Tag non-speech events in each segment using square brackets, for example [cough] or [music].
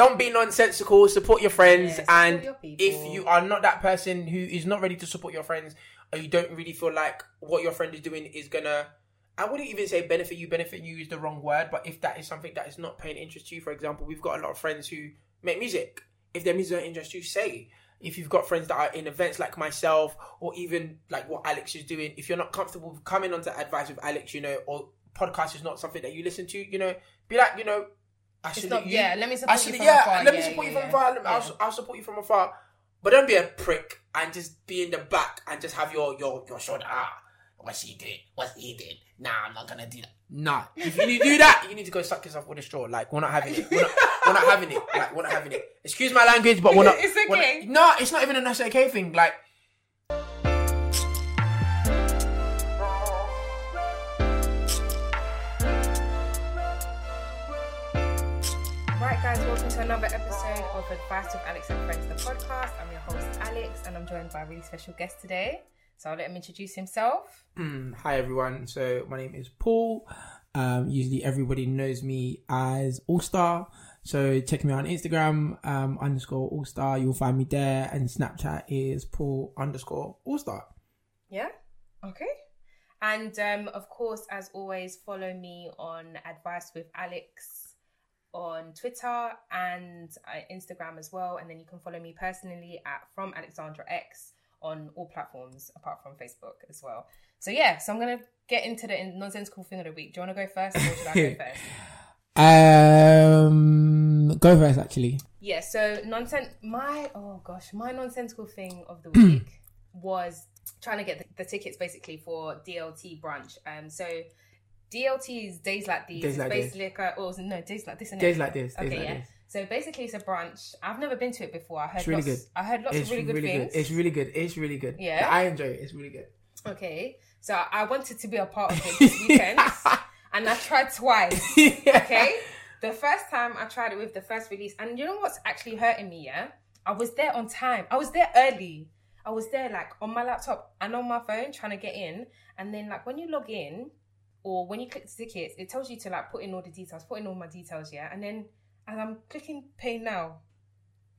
don't be nonsensical. Support your friends, Yeah, and your if you are not that person who is not ready to support your friends, or you don't really feel like what your friend is doing is gonna, I wouldn't even say benefit you. Benefit you is the wrong word, but if that is something that is not paying interest to you, for example, we've got a lot of friends who make music. If their music don't interest you, say. If you've got friends that are in events like myself, or even like what Alex is doing, if you're not comfortable coming on to advice with Alex, you know, or podcast is not something that you listen to, you know, be like, you know, Should not, you, yeah, let me support Actually, you from yeah, afar. let me yeah, support yeah, you from afar. I'll, Yeah. I'll support you from afar. But don't be a prick and just be in the back and just have your your your shoulder. Ah, what's he doing? What's he doing? Nah, I'm not gonna do that. Nah, if you need to do that, you need to go suck yourself with a straw. Like we're not having it. We're not, we're not having it. Like we're not having it. Excuse my language, but we're [laughs] not. It's not- okay. no, it's not even a that's okay thing. Like guys, welcome to another episode of Advice with Alex and Friends, the podcast. I'm your host, Alex, and I'm joined by a really special guest today. So I'll let him introduce himself. Mm, hi everyone. So my name is Paul. Um, usually everybody knows me as All Star. So check me out on Instagram um, underscore All Star. You'll find me there, and Snapchat is Paul underscore All Star. Yeah? Okay. And um, of course, as always, follow me on Advice with Alex on Twitter and uh, Instagram as well. And then you can follow me personally at From Alexandra X on all platforms apart from Facebook as well. So yeah, so I'm gonna get into the nonsensical thing of the week. Do you want to go first, or should I go [laughs] first? Um, go first, actually. Yeah, so nonsense. My oh gosh, my nonsensical thing of the week [clears throat] was trying to get the, the tickets basically for DLT brunch. Um, so DLT is days like these. Days like this. like a, oh no, days like this. Days like this. Days Okay, like yeah. this. So basically, it's a brunch. I've never been to it before. I heard It's really lots, good. I heard lots It's of really good things. It's really good. It's really good. Yeah? I enjoy it. It's really good. Okay, so I wanted to be a part of it [laughs] this weekend, and I tried twice. [laughs] yeah. Okay, the first time I tried it with the first release, and you know what's actually hurting me? Yeah, I was there on time. I was there early. I was there like on my laptop and on my phone trying to get in, and then like when you log in or when you click the tickets, it tells you to like put in all the details, put in all my details, yeah, and then as I'm clicking pay now,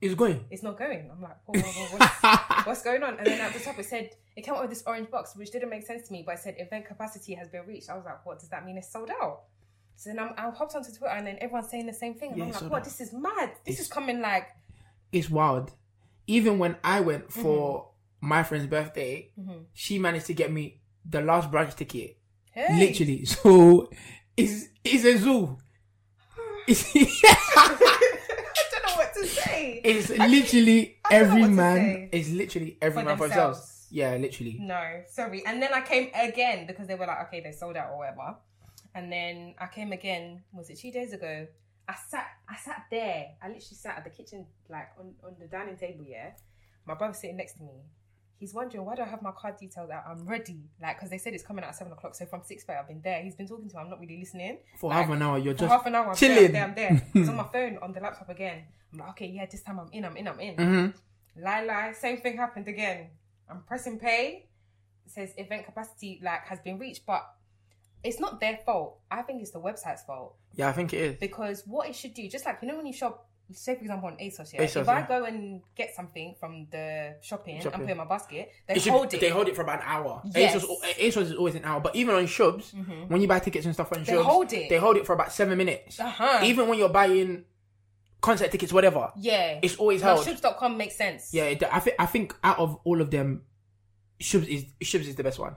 It's going. it's not going. I'm like, whoa, whoa, whoa, [laughs] what's, what's going on? And then at the top it said it came up with this orange box, which didn't make sense to me, but it said event capacity has been reached. I was like, what does that mean? It's sold out. So then I'm, I hopped onto Twitter and then everyone's saying the same thing. And Yeah, I'm like, what? out. This is mad. This It's- is coming like, it's wild. Even when I went for Mm-hmm. my friend's birthday, she managed to get me the last brunch ticket. Hey. Literally. [laughs] So it's it's a zoo. [sighs] It's, I don't know what to say. it's literally I don't every man. It's literally every For man for themselves. themselves. Yeah, literally. No, sorry. And then I came again because they were like, okay, they sold out or whatever. And then I came again. Was it two days ago? I sat. I sat there. I literally sat at the kitchen, like on, on the dining table. Yeah, my brother sitting next to me. He's wondering why do I have my card details out? I'm ready, like because they said it's coming out at seven o'clock. So from six thirty, I've been there. He's been talking to me. I'm not really listening. For Like, half an hour, you're just half an hour, I'm chilling. There, I'm there. I'm there. It's on my [laughs] phone on the laptop again. I'm like, okay, yeah, this time I'm in. I'm in. I'm in. Mm-hmm. Lie, lie. Same thing happened again. I'm pressing pay. It says event capacity like has been reached, but it's not their fault. I think it's the website's fault Yeah, I think it is. because what it should do, just like you know when you shop, say for example on ASOS, yeah. ASOS, if I yeah. go and get something from the shopping, Shopping. and put it in my basket, they should- hold it. They hold it for about an hour. Yes. Mm-hmm. ASOS, ASOS is always an hour, but even on Shubs, when you buy tickets and stuff on They Shubs, hold it. they hold it for about seven minutes. Uh-huh. Even when you're buying concert tickets, whatever, yeah, it's always no, held. Shubs.com makes sense. Yeah, it, I think I think out of all of them, Shubs is Shubs is the best one.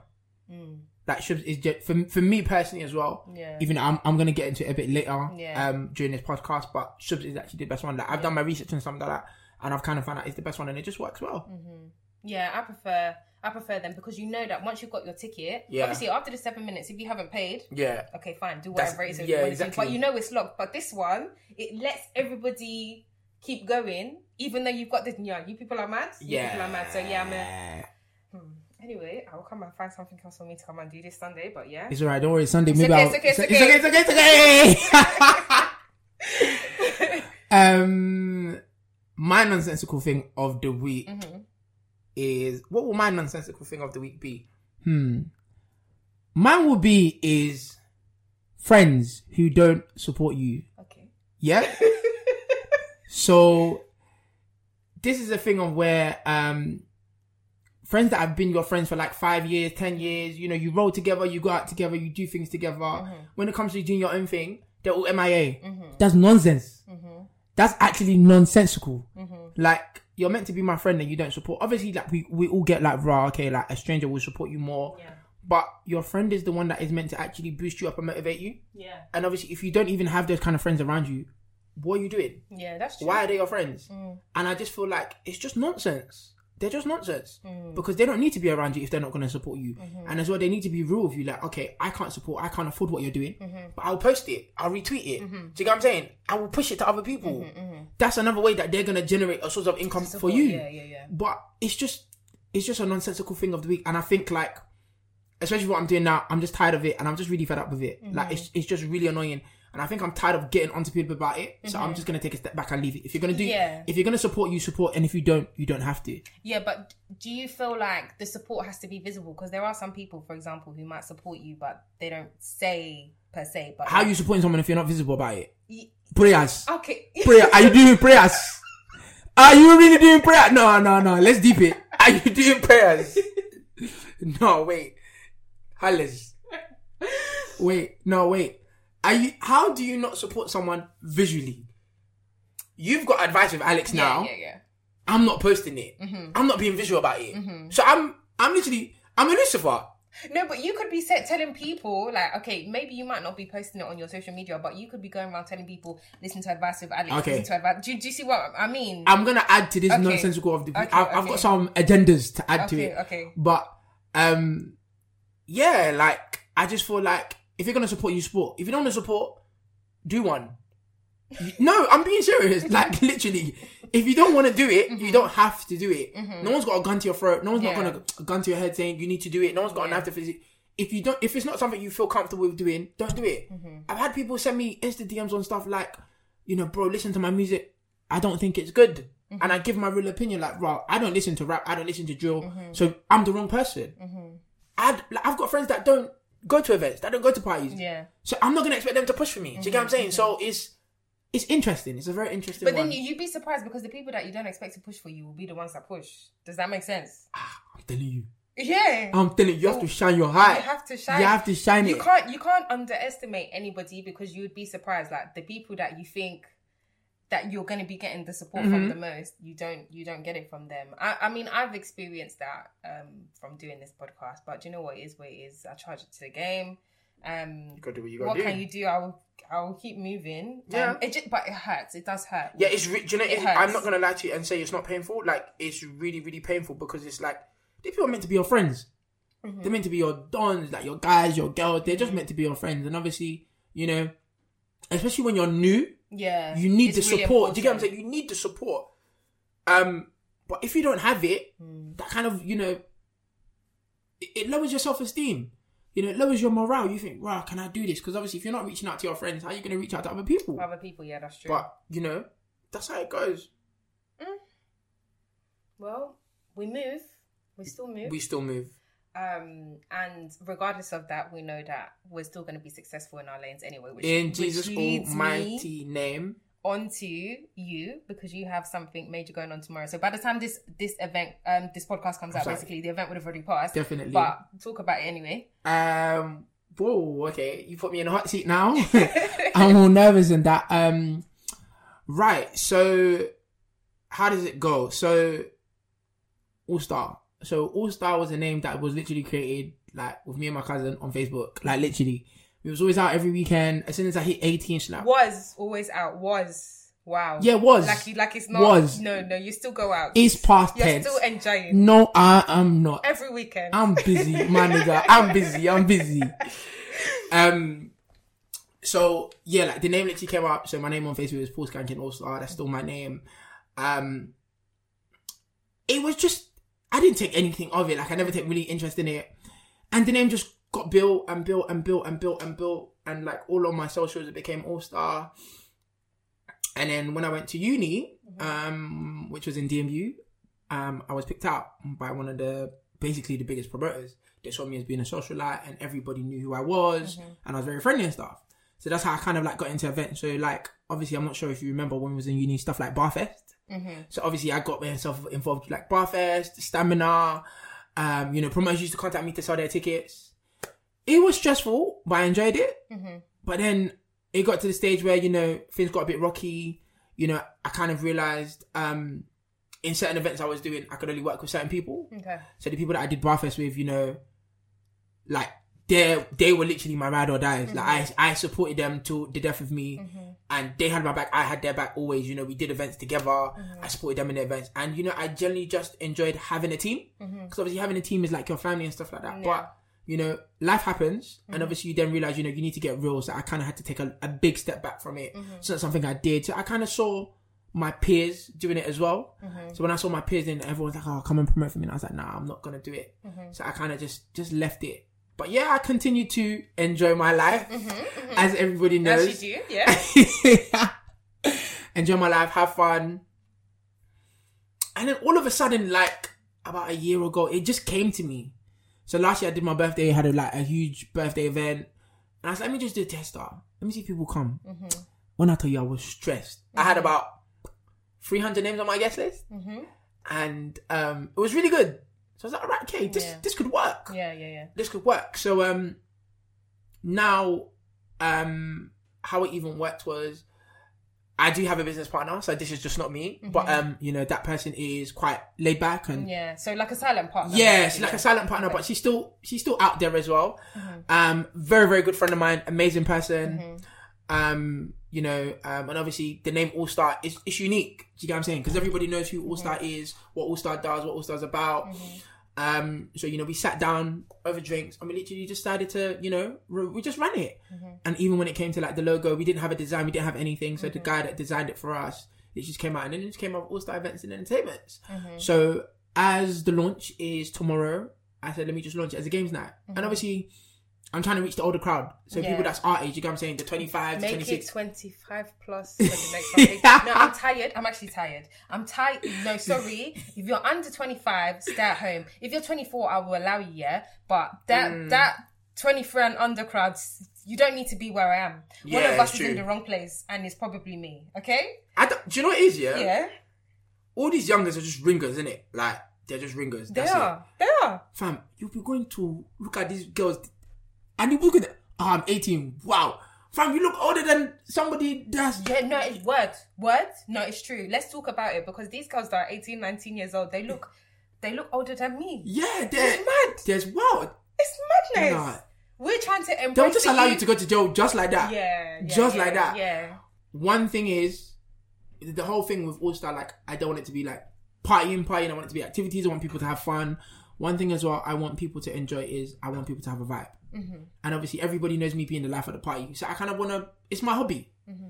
Like Shubs is just, for for me personally as well. Yeah. Even though I'm I'm gonna get into it a bit later. Yeah. Um, during this podcast, but Shubs is actually the best one. Like I've done my research and something like that, and I've kind of found out it's the best one, and it just works well. Yeah, I prefer I prefer them because you know that once you've got your ticket, Yeah. obviously after the seven minutes, if you haven't paid, Yeah. okay, fine, do That's- whatever it is. yeah, you want to do. exactly. But you know it's locked. But this one, it lets everybody keep going, even though you've got this. Yeah, you people are mad. You Yeah. people are mad. So yeah, I'm. A, Anyway, I'll come and find something else for me to come and do this Sunday. But yeah, It's alright. Don't worry. Sunday, maybe okay, I'll. it's okay, it's it's okay. It's okay. It's okay. [laughs] um, my nonsensical thing of the week Mm-hmm. is what will my nonsensical thing of the week be? Hmm. Mine will be is friends who don't support you. okay. Yeah. [laughs] So this is a thing of where um friends that have been your friends for like five years, ten years, you know, you roll together, you go out together, you do things together. Mm-hmm. When it comes to doing your own thing, they're all MIA. That's nonsense. Mm-hmm. That's actually nonsensical. Like you're meant to be my friend and you don't support. Obviously, like we, we all get like raw. Okay, like a stranger will support you more. Yeah. But your friend is the one that is meant to actually boost you up and motivate you. Yeah. And obviously, if you don't even have those kind of friends around you, what are you doing? Yeah, that's true. Why are they your friends? Mm. And I just feel like it's just nonsense. They're just nonsense Mm. because they don't need to be around you if they're not going to support you. Mm-hmm. And as well, they need to be real with you. Like, okay, I can't support, I can't afford what you're doing, Mm-hmm. but I'll post it, I'll retweet it. Do you get what I'm saying? I will push it to other people. Mm-hmm, That's another way that they're going to generate a source of income for you. Yeah, yeah, yeah. But it's just, it's just a nonsensical thing of the week. And I think like, especially what I'm doing now, I'm just tired of it, and I'm just really fed up with it. Like, it's it's just really annoying. And I think I'm tired of getting onto people about it. So I'm mm-hmm. just gonna take a step back and leave it. If you're gonna do, Yeah. if you're gonna support, you support, and if you don't, you don't have to. Yeah, but do you feel like the support has to be visible? Because there are some people, for example, who might support you, but they don't say per se. But How are you supporting someone if you're not visible about it? Y- Prayers, Okay. [laughs] prayer. Are you doing prayers? Are you really doing prayer? No, no, no. Let's deep it. Are you doing prayers? [laughs] no, wait. Halles. Wait, no, wait. Are you? How do you not support someone visually? You've got advice with Alex now. Yeah, yeah, I'm not posting it. I'm not being visual about it. So I'm, I'm literally, I'm a Lucifer. No, but you could be set, telling people like, okay, maybe you might not be posting it on your social media, but you could be going around telling people, listen to advice with Alex. Okay. Listen to advice. Do, do you see what I mean? I'm gonna add to this Okay. nonsensical of the. Okay, I've, I've okay. got some agendas to add to it. okay. But um, yeah, like I just feel like if you're gonna support, you support. If you don't want to support, do one. No, I'm being serious. [laughs] Like literally, if you don't want to do it, you don't have to do it. No one's got a gun to your throat. No one's Mm-hmm. Yeah. not got a gun to your head saying you need to do it. No one's got a Yeah. knife to visit. If you don't, if it's not something you feel comfortable with doing, don't do it. Mm-hmm. I've had people send me Insta DMs on stuff like, you know, bro, listen to my music. I don't think it's good. Mm-hmm. And I give my real opinion, like, bro, I don't listen to rap. I don't listen to drill. Mm-hmm. So I'm the wrong person. I'd, like, I've got friends that don't go to events, that don't go to parties. Yeah. So I'm not gonna expect them to push for me. Do you get what I'm mm-hmm, saying? So mm-hmm. it's it's interesting. It's a very interesting But one. then you, you'd be surprised because the people that you don't expect to push for you will be the ones that push. Does that make sense? Ah, I'm telling you. Yeah. I'm telling you, you have Oh, to shine your heart. You have to shine. You have to shine You it. can't you can't underestimate anybody because you would be surprised. Like the people that you think that you're going to be getting the support Mm-hmm. from the most, you don't you don't get it from them. I, I mean, I've experienced that um, from doing this podcast. But do you know what it is? What it is? I charge it to the game. Um, You gotta do what you gotta what do. can you do? I will I will keep moving. Yeah. Um, it just, but it hurts. It does hurt. Yeah, it's re- do you know, It hurts. I'm not gonna lie to you and say it's not painful. Like it's really, really painful because it's like these people are meant to be your friends. Mm-hmm. They're meant to be your dons, like your guys, your girls. They're just meant to be your friends. And obviously, you know, especially when you're new, Yeah. you need the really support. Do you get what I'm saying? You need the support. Um, but if you don't have it, Hmm. that kind of you know, it, it lowers your self esteem. You know, it lowers your morale. You think, wow, can I do this? Because obviously, if you're not reaching out to your friends, how are you going to reach out to other people? Other people, yeah, that's true. But you know, that's how it goes. well, we move. We still move. We still move. Um, and regardless of that, we know that we're still going to be successful in our lanes anyway. Which, In Jesus' me almighty name. onto you because you have something major going on tomorrow. So by the time this this event, um, this podcast comes out, Sorry. basically the event would have already passed. Definitely. But talk about it anyway. Um. Whoa. Okay. You put me in a hot seat now. [laughs] I'm all nervous in that. Um. Right. So, how does it go? So, All Star. So, All Star was a name that was literally created like with me and my cousin on Facebook. Like literally, we was always out every weekend. As soon as I hit 18, she's like, Was always out. Was wow. Yeah, was. Like like it's not. Was. No, no. You still go out. It's past You're tense. still enjoying No, I am not. every weekend. I'm busy, my nigga. I'm busy. I'm busy. [laughs] Um. So yeah, like the name literally came up. So my name on Facebook is Paul Skanking All Star. That's still my name. Um. It was just I didn't take anything of it. Like I never take really interest in it, and the name just got built and built and built and built and built, and like all on my socials, it became All Star. And then when I went to uni, um, which was in DMU, um, I was picked out by one of the basically the biggest promoters. They saw me as being a socialite, and everybody knew who I was, and I was very friendly and stuff. So that's how I kind of like got into events. So like obviously, I'm not sure if you remember when we was in uni, stuff like Barfest. Mm-hmm. So obviously, I got myself involved with like Barfest, Stamina. Um, you know, promoters used to contact me to sell their tickets. It was stressful, but I enjoyed it. Mm-hmm. But then it got to the stage where you know things got a bit rocky. You know, I kind of realized um, in certain events I was doing, I could only work with certain people. Okay. So the people that I did Barfest with, you know, like they they were literally my ride or dies. Like I mm-hmm. I supported them to the death of me, mm-hmm. and they had my back. I had their back always. You know, we did events together. Mm-hmm. I supported them in the events, and you know, I generally just enjoyed having a team because obviously having a team is like your family and stuff like that. But you know, life happens, and obviously you then realize you know you need to get real. So I kind of had to take a, a big step back from it. So not something I did. So I kind of saw my peers doing it as well. So when I saw my peers, then everyone was like, "Oh, come and promote for me." And I was like, "Nah, I'm not gonna do it." So I kind of just just left it. But yeah, I continue to enjoy my life, mm-hmm, mm-hmm. as everybody knows. As you do, yeah. [laughs] enjoy my life, have fun. And then all of a sudden, like about a year ago, it just came to me. So last year I did my birthday, had a like a huge birthday event, and I like, let me just do a tester. Let me see if people come. Mm-hmm. When I tell you I was stressed, I had about three hundred names on my guest list, and um, it was really good. So I was like, all right, okay, this Yeah. this could work Yeah, yeah, yeah. this could work. So um now um how it even worked was I do have a business partner, so this is just not me. But um, you know, that person is quite laid back and Yeah. So like a silent partner. yeah, she's like a silent partner, but she's still she's still out there as well. Um, very very good friend of mine, amazing person. Um, you know, um, and obviously the name All Star is it's unique. Do you get what I'm saying? Because everybody knows who All Star is, what All Star does, what All Star's about. Mm-hmm. Um, so you know, we sat down over drinks and we literally just started to, you know, r- we just ran it. Mm-hmm. And even when it came to like the logo, we didn't have a design, we didn't have anything. So the mm-hmm. guy that designed it for us, it just came out, and then it just came out All Star Events and Entertainment. So as the launch is tomorrow, I said let me just launch it as a games night, and obviously. I'm trying to reach the older crowd, so Yeah. people that's our age. You get what I'm saying? The 25 to Make 26. it 25 plus for the next one. No, I'm tired. I'm actually tired. I'm tired. No, sorry. If you're under 25, stay at home. If you're 24, I will allow you, yeah? But that Mm. that 23 and under crowds, you don't need to be where I am. One of us is in the wrong place, and it's probably me, okay? I don't, you know what it is? Yeah, Yeah. all these youngers are just ringers, isn't it? Like they're just ringers. They That's are. They are. it, fam. You'll be going to look at these girls, and you look at, them, oh, I'm 18. Wow, fam, you look older than somebody that's Yeah, no, it's words. Words? No, it's true. Let's talk about it because these girls that are 18, 19 years old, they look they look older than me. yeah, they're It's mad. There's wow. It's madness. Nah. We're trying to embrace They'll just allow you to go to jail just like that. Yeah, yeah, Just yeah, like that. Yeah. One thing is, the whole thing with All Star, like, I don't want it to be like partying, partying. I want it to be activities. I want people to have fun. One thing as well, I want people to enjoy is I want people to have a vibe. Mm-hmm. And obviously, everybody knows me being the life of the party, so I kind of want to. It's my hobby. Mm-hmm.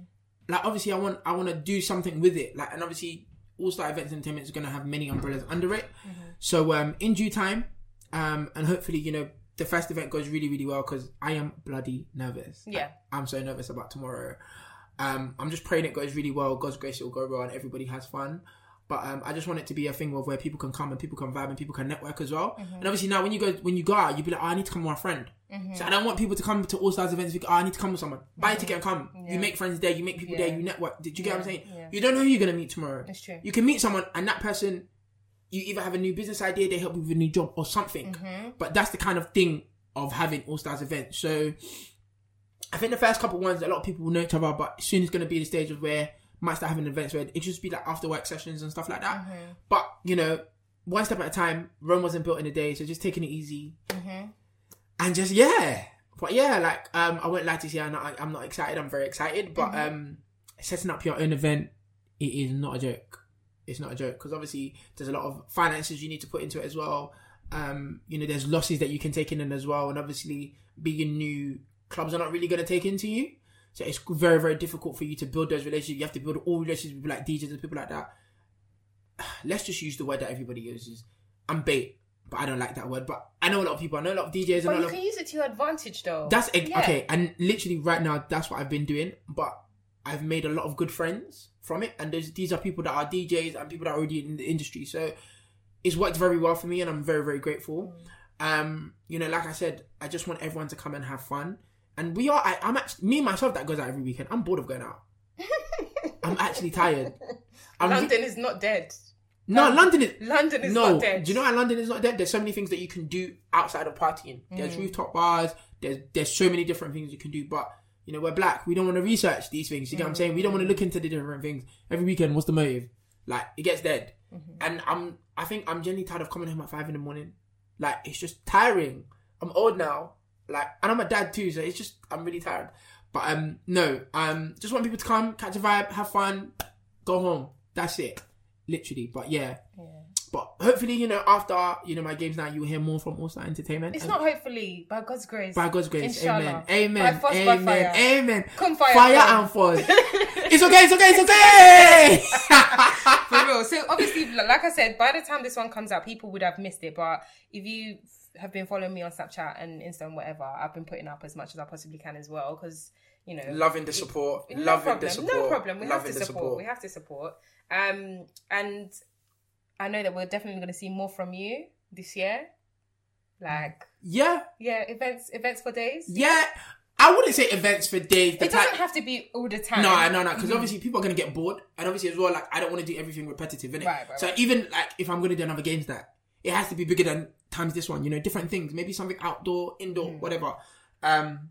Like, obviously, I want I want to do something with it. Like, and obviously, All Star Events and Entertainment is going to have many umbrellas under it. Mm-hmm. So, um, in due time, um, and hopefully, you know, the first event goes really, really well because I am bloody nervous. Yeah. I'm so nervous about tomorrow. Um, I'm just praying it goes really well. God's grace, it will go well, and everybody has fun. But um, I just want it to be a thing of where people can come and people can vibe and people can network as well. Mm-hmm. And obviously now when you go when you go out, you be like, oh, I need to come with my friend. Mm-hmm. So I don't want people to come to all stars events. Because, oh, I need to come with someone. Buy a ticket and come. You make friends there. You make people Yeah. there. You network. Did you get what I'm saying? yeah. You don't know who you're gonna meet tomorrow. It's true. You can meet someone and that person, you either have a new business idea, they help you with a new job or something. Mm-hmm. But that's the kind of thing of having all stars events. So I think the first couple ones, a lot of people will know each other, but soon it's going to be the stage of where might start having events where it just be like after work sessions and stuff like that. Mm-hmm. But you know, one step at a time. Rome wasn't built in a day, so just taking it easy Mm-hmm. And just yeah. But yeah, like um, I won't lie to you, I'm not, I'm not excited. I'm very excited, but Mm-hmm. um, setting up your own event, it is not a joke. It's not a joke because obviously there's a lot of finances you need to put into it as well. Um, you know, there's losses that you can take in as well, and obviously being new, clubs are not really going to take into you. So it's very, very difficult for you to build those relationships. You have to build all relationships with like DJs and people like that. [sighs] Let's just use the word that everybody uses. I'm bait, but I don't like that word. But I know a lot of people. I know a lot of DJs. But you lot of can use it to your advantage, though. that's ex- Yeah. okay, and literally right now, that's what I've been doing. But I've made a lot of good friends from it, and these are people that are DJs and people that are already in the industry. So it's worked very well for me, and I'm very, very grateful. Um, you know, like I said, I just want everyone to come and have fun. And we are. I, I'm actually me myself that goes out every weekend. I'm bored of going out. [laughs] I'm actually tired. [laughs] I'm re- London is not dead. No, London is London is no. not dead. Do you know why London is not dead? There's so many things that you can do outside of partying. There's Mm. rooftop bars. There's there's so many different things you can do. But you know, we're black. We don't want to research these things. You get what I'm saying? We don't want to look into the different things. Every weekend, what's the motive? Like it gets dead. Mm-hmm. And I'm I think I'm genuinely tired of coming home at five in the morning. Like it's just tiring. I'm old now. Like and I'm a dad too, so it's just I'm really tired. But um no, um just want people to come, catch a vibe, have fun, go home. That's it. Literally. But yeah. Yeah. But hopefully, you know, after you know my games now, you'll hear more from All Star Entertainment. It's And not hopefully by God's grace. by God's grace. Amen. Inshallah. Amen. By force, Amen. fire. Amen. Come fire, Fire come. and force. [laughs] it's okay. It's okay. It's okay. [laughs] For real. So obviously, like I said, by the time this one comes out, people would have missed it. But if you have been following me on Snapchat and Insta and whatever, I've been putting up as much as I possibly can as well. Because you know, Loving the support. no Loving problem, the support. no problem. We have to the support. We have to support. Um, and I know that we're definitely going to see more from you this year. Like, Yeah. yeah, events, events for days. Yeah. I wouldn't say events for days. The It doesn't type- have to be all the time. No, no, no. Because obviously people are gonna get bored, and obviously as well, like I don't want to do everything repetitive, innit? Right, right, so right. even like if I'm gonna do another games that it has to be bigger than times this one. You know, different things. Maybe something outdoor, indoor, Hmm. whatever. Um,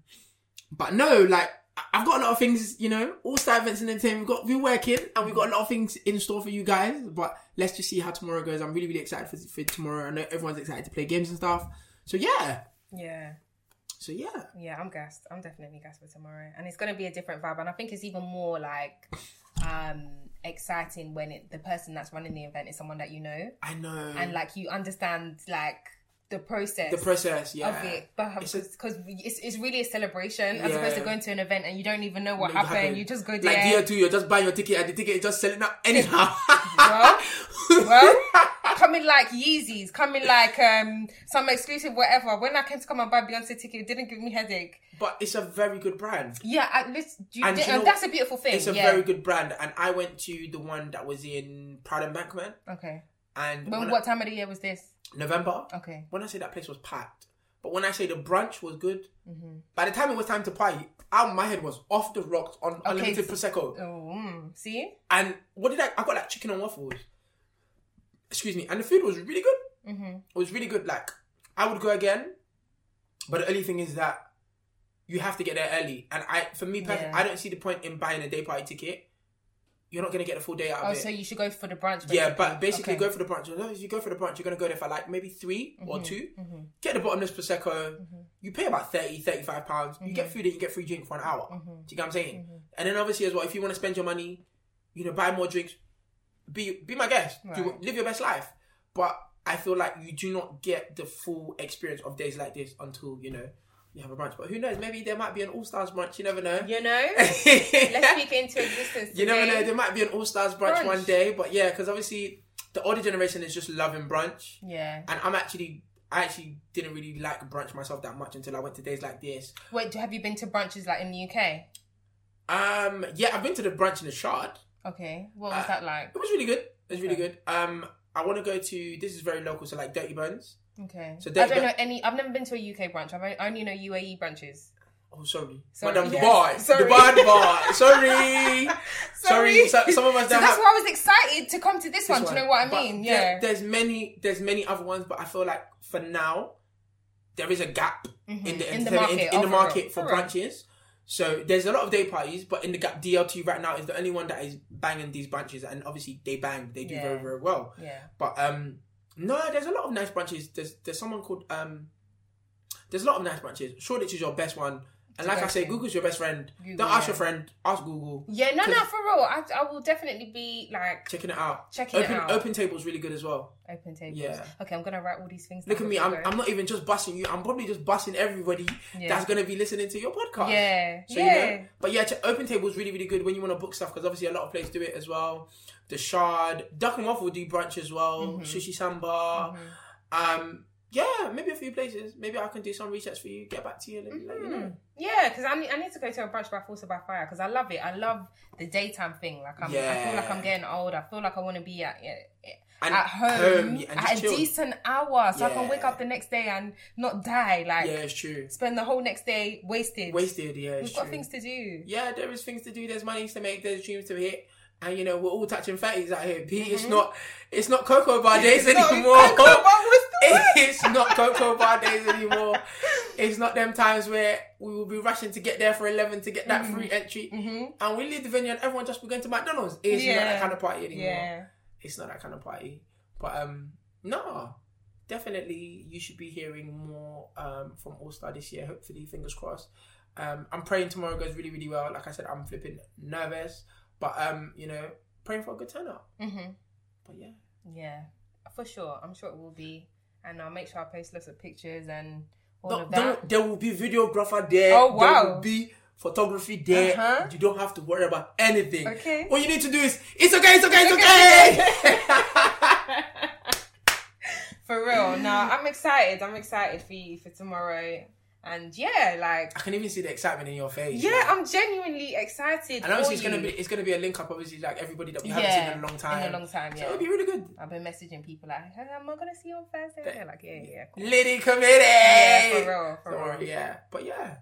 but no, like I've got a lot of things. You know, all star events and entertainment. We've got we're working, and we've got a lot of things in store for you guys. But let's just see how tomorrow goes. I'm really, really excited for, for tomorrow. I know everyone's excited to play games and stuff. So yeah, Yeah. so yeah. Yeah, I'm gassed. I'm definitely gassed for tomorrow, and it's gonna be a different vibe. And I think it's even more like um exciting when it, the person that's running the event is someone that you know, I know. and like you understand like the process. the process, yeah. of it, because it's, it's really a celebration as Yeah. opposed to going to an event and you don't even know what What happened. happened. You just go there Like year two, you're just buying your ticket and the ticket is just selling out anyhow. well, [laughs] well, coming like Yeezys, coming like um some exclusive whatever. When I came to come and buy Beyonce ticket, it didn't give me headache. but it's a very good brand. Yeah, at least you, And and you know- that's a beautiful thing. It's a yeah. very good brand, and I went to the one that was in Proud Embankment, Okay. And When, what time of the year was this? November. Okay. When I say that place was packed, but when I say the brunch was good, Mm-hmm. by the time it was time to party, out my head was off the rocks on unlimited prosecco. Oh, mm, see? And what did I? I got like chicken and waffles. Excuse me, and the food was really good. Mm-hmm. It was really good. Like I would go again, but the only thing is that you have to get there early. And I, for me personally, Yeah. I don't see the point in buying a day party ticket. You're not gonna get a full day out Oh, of it. so you should go for the brunch. yeah, but basically Okay. go for the brunch. If you go for the brunch, you're gonna go there for like maybe 3 or Mm-hmm. 2 Get the bottomless prosecco. You pay about 30, 35 pounds. You Mm-hmm. get food and you get free drink for an hour. Do you get what I'm saying? And then obviously as well, if you want to spend your money, you know, buy more drinks. Be be my guest. Do, live your best life. But I feel like you do not get the full experience of days like this until you know you have a brunch. But who knows? Maybe there might be an all stars brunch. You never know. You know? [laughs] Let's speak into existence. You never know. There might be an all stars brunch, Brunch. one day. But yeah, because obviously the older generation is just loving brunch, Yeah. and I'm actually. I actually didn't really like brunch myself that much until I went to days like this. Wait, have you been to brunches like in the UK? Um, yeah, I've been to the brunch in the Shard. Okay. What was Uh, that like? It was really good. It was really Okay. good. Um, I want to go to. This is very local, so like Dirty Bones. Okay. so I don't know any. I've never been to a UK branch. I've only, know UAE branches. Oh, sorry, Sorry, Madame yes. Dubai, [laughs] Sorry. Dubai, Dubai. [laughs] Sorry, sorry. So, some of us [laughs] So that's have. why I was excited to come to this, this one. Do you know what I But mean? there- yeah. there's many. There's many other ones, but I feel like for now, there is a gap in the Mm-hmm. In the market, in, oh, the for market for brunches. So there's a lot of day parties, but in the gap, DLT right now is the only one that is banging these branches, and obviously they bang, they do Yeah. very very well. yeah. But um, no, there's a lot of nice branches. There's there's someone called um, there's a lot of nice branches. Shoreditch is your best one, and like I say. Google's your best friend. Google, Don't ask yeah. your friend, ask Google. Yeah, no, no, for real. I, I will definitely be like Checking it out. Checking it open, out. Open table's really good as well. open tables. Yeah. Okay, I'm gonna write all these things. Look at me, I'm, I'm not even just busting you. I'm probably just busting everybody Yeah. that's gonna be listening to your podcast. Yeah, So, yeah. You know, but yeah, open table is really, really good when you want to book stuff because obviously a lot of places do it as well. The Shard, Duck and Waffle do brunch as well. Mm-hmm. Sushi Samba. Um, yeah, maybe a few places. Maybe I can do some research for you. Get back to you let you mm-hmm. know. Yeah, because I need, I need to go to a brunch by force or by fire because I love it. I love the daytime thing. Like I'm, I feel like I'm getting old. I feel like I want to be at. Yeah, yeah. At home, home, and at a chill. decent hour, so I can wake up the next day and not die. Like Yeah, it's true. spend the whole next day wasted. Wasted, yeah, it's We've got true. things to do. yeah, there is things to do. There's money to make. There's dreams to hit. And you know we're all touching fatties out here. Pete, it's mm-hmm. not, it's not cocoa bar [laughs] days anymore. Cocoa Bar was the worst. [laughs] it's not cocoa bar days anymore. It's not them times where we will be rushing to get there for eleven to get that Mm-hmm. free entry, and we leave the venue and everyone just be going to McDonald's. It's not that kind of party anymore. Yeah. It's not that kind of party. But um, no, definitely you should be hearing more um from All Star this year. Hopefully, fingers crossed. Um, I'm praying tomorrow goes really, really well. Like I said, I'm flipping nervous, but um, you know, praying for a good turnout. hmm But yeah, Yeah, for sure. I'm sure it will be, and I'll make sure I post lots of pictures and all No, of that. there will be videographer there. Oh, wow! There will be photography there. Uh-huh. You don't have to worry about anything. Okay. All you need to do is it's okay, it's okay, it's It's okay. [laughs] For real. No, I'm excited. I'm excited for you for tomorrow, and yeah, like I can even see the excitement in your face. yeah, I'm genuinely excited. And obviously, it's gonna be it's gonna be a link up. Obviously, like everybody that we haven't yeah seen in a long time. In a long time, So yeah. it'll be really good. I've been messaging people like, hey, am I gonna see you on Thursday? They're like, yeah, yeah, yeah. Cool. Liddy committee. Yeah, for real, for real. yeah, but yeah,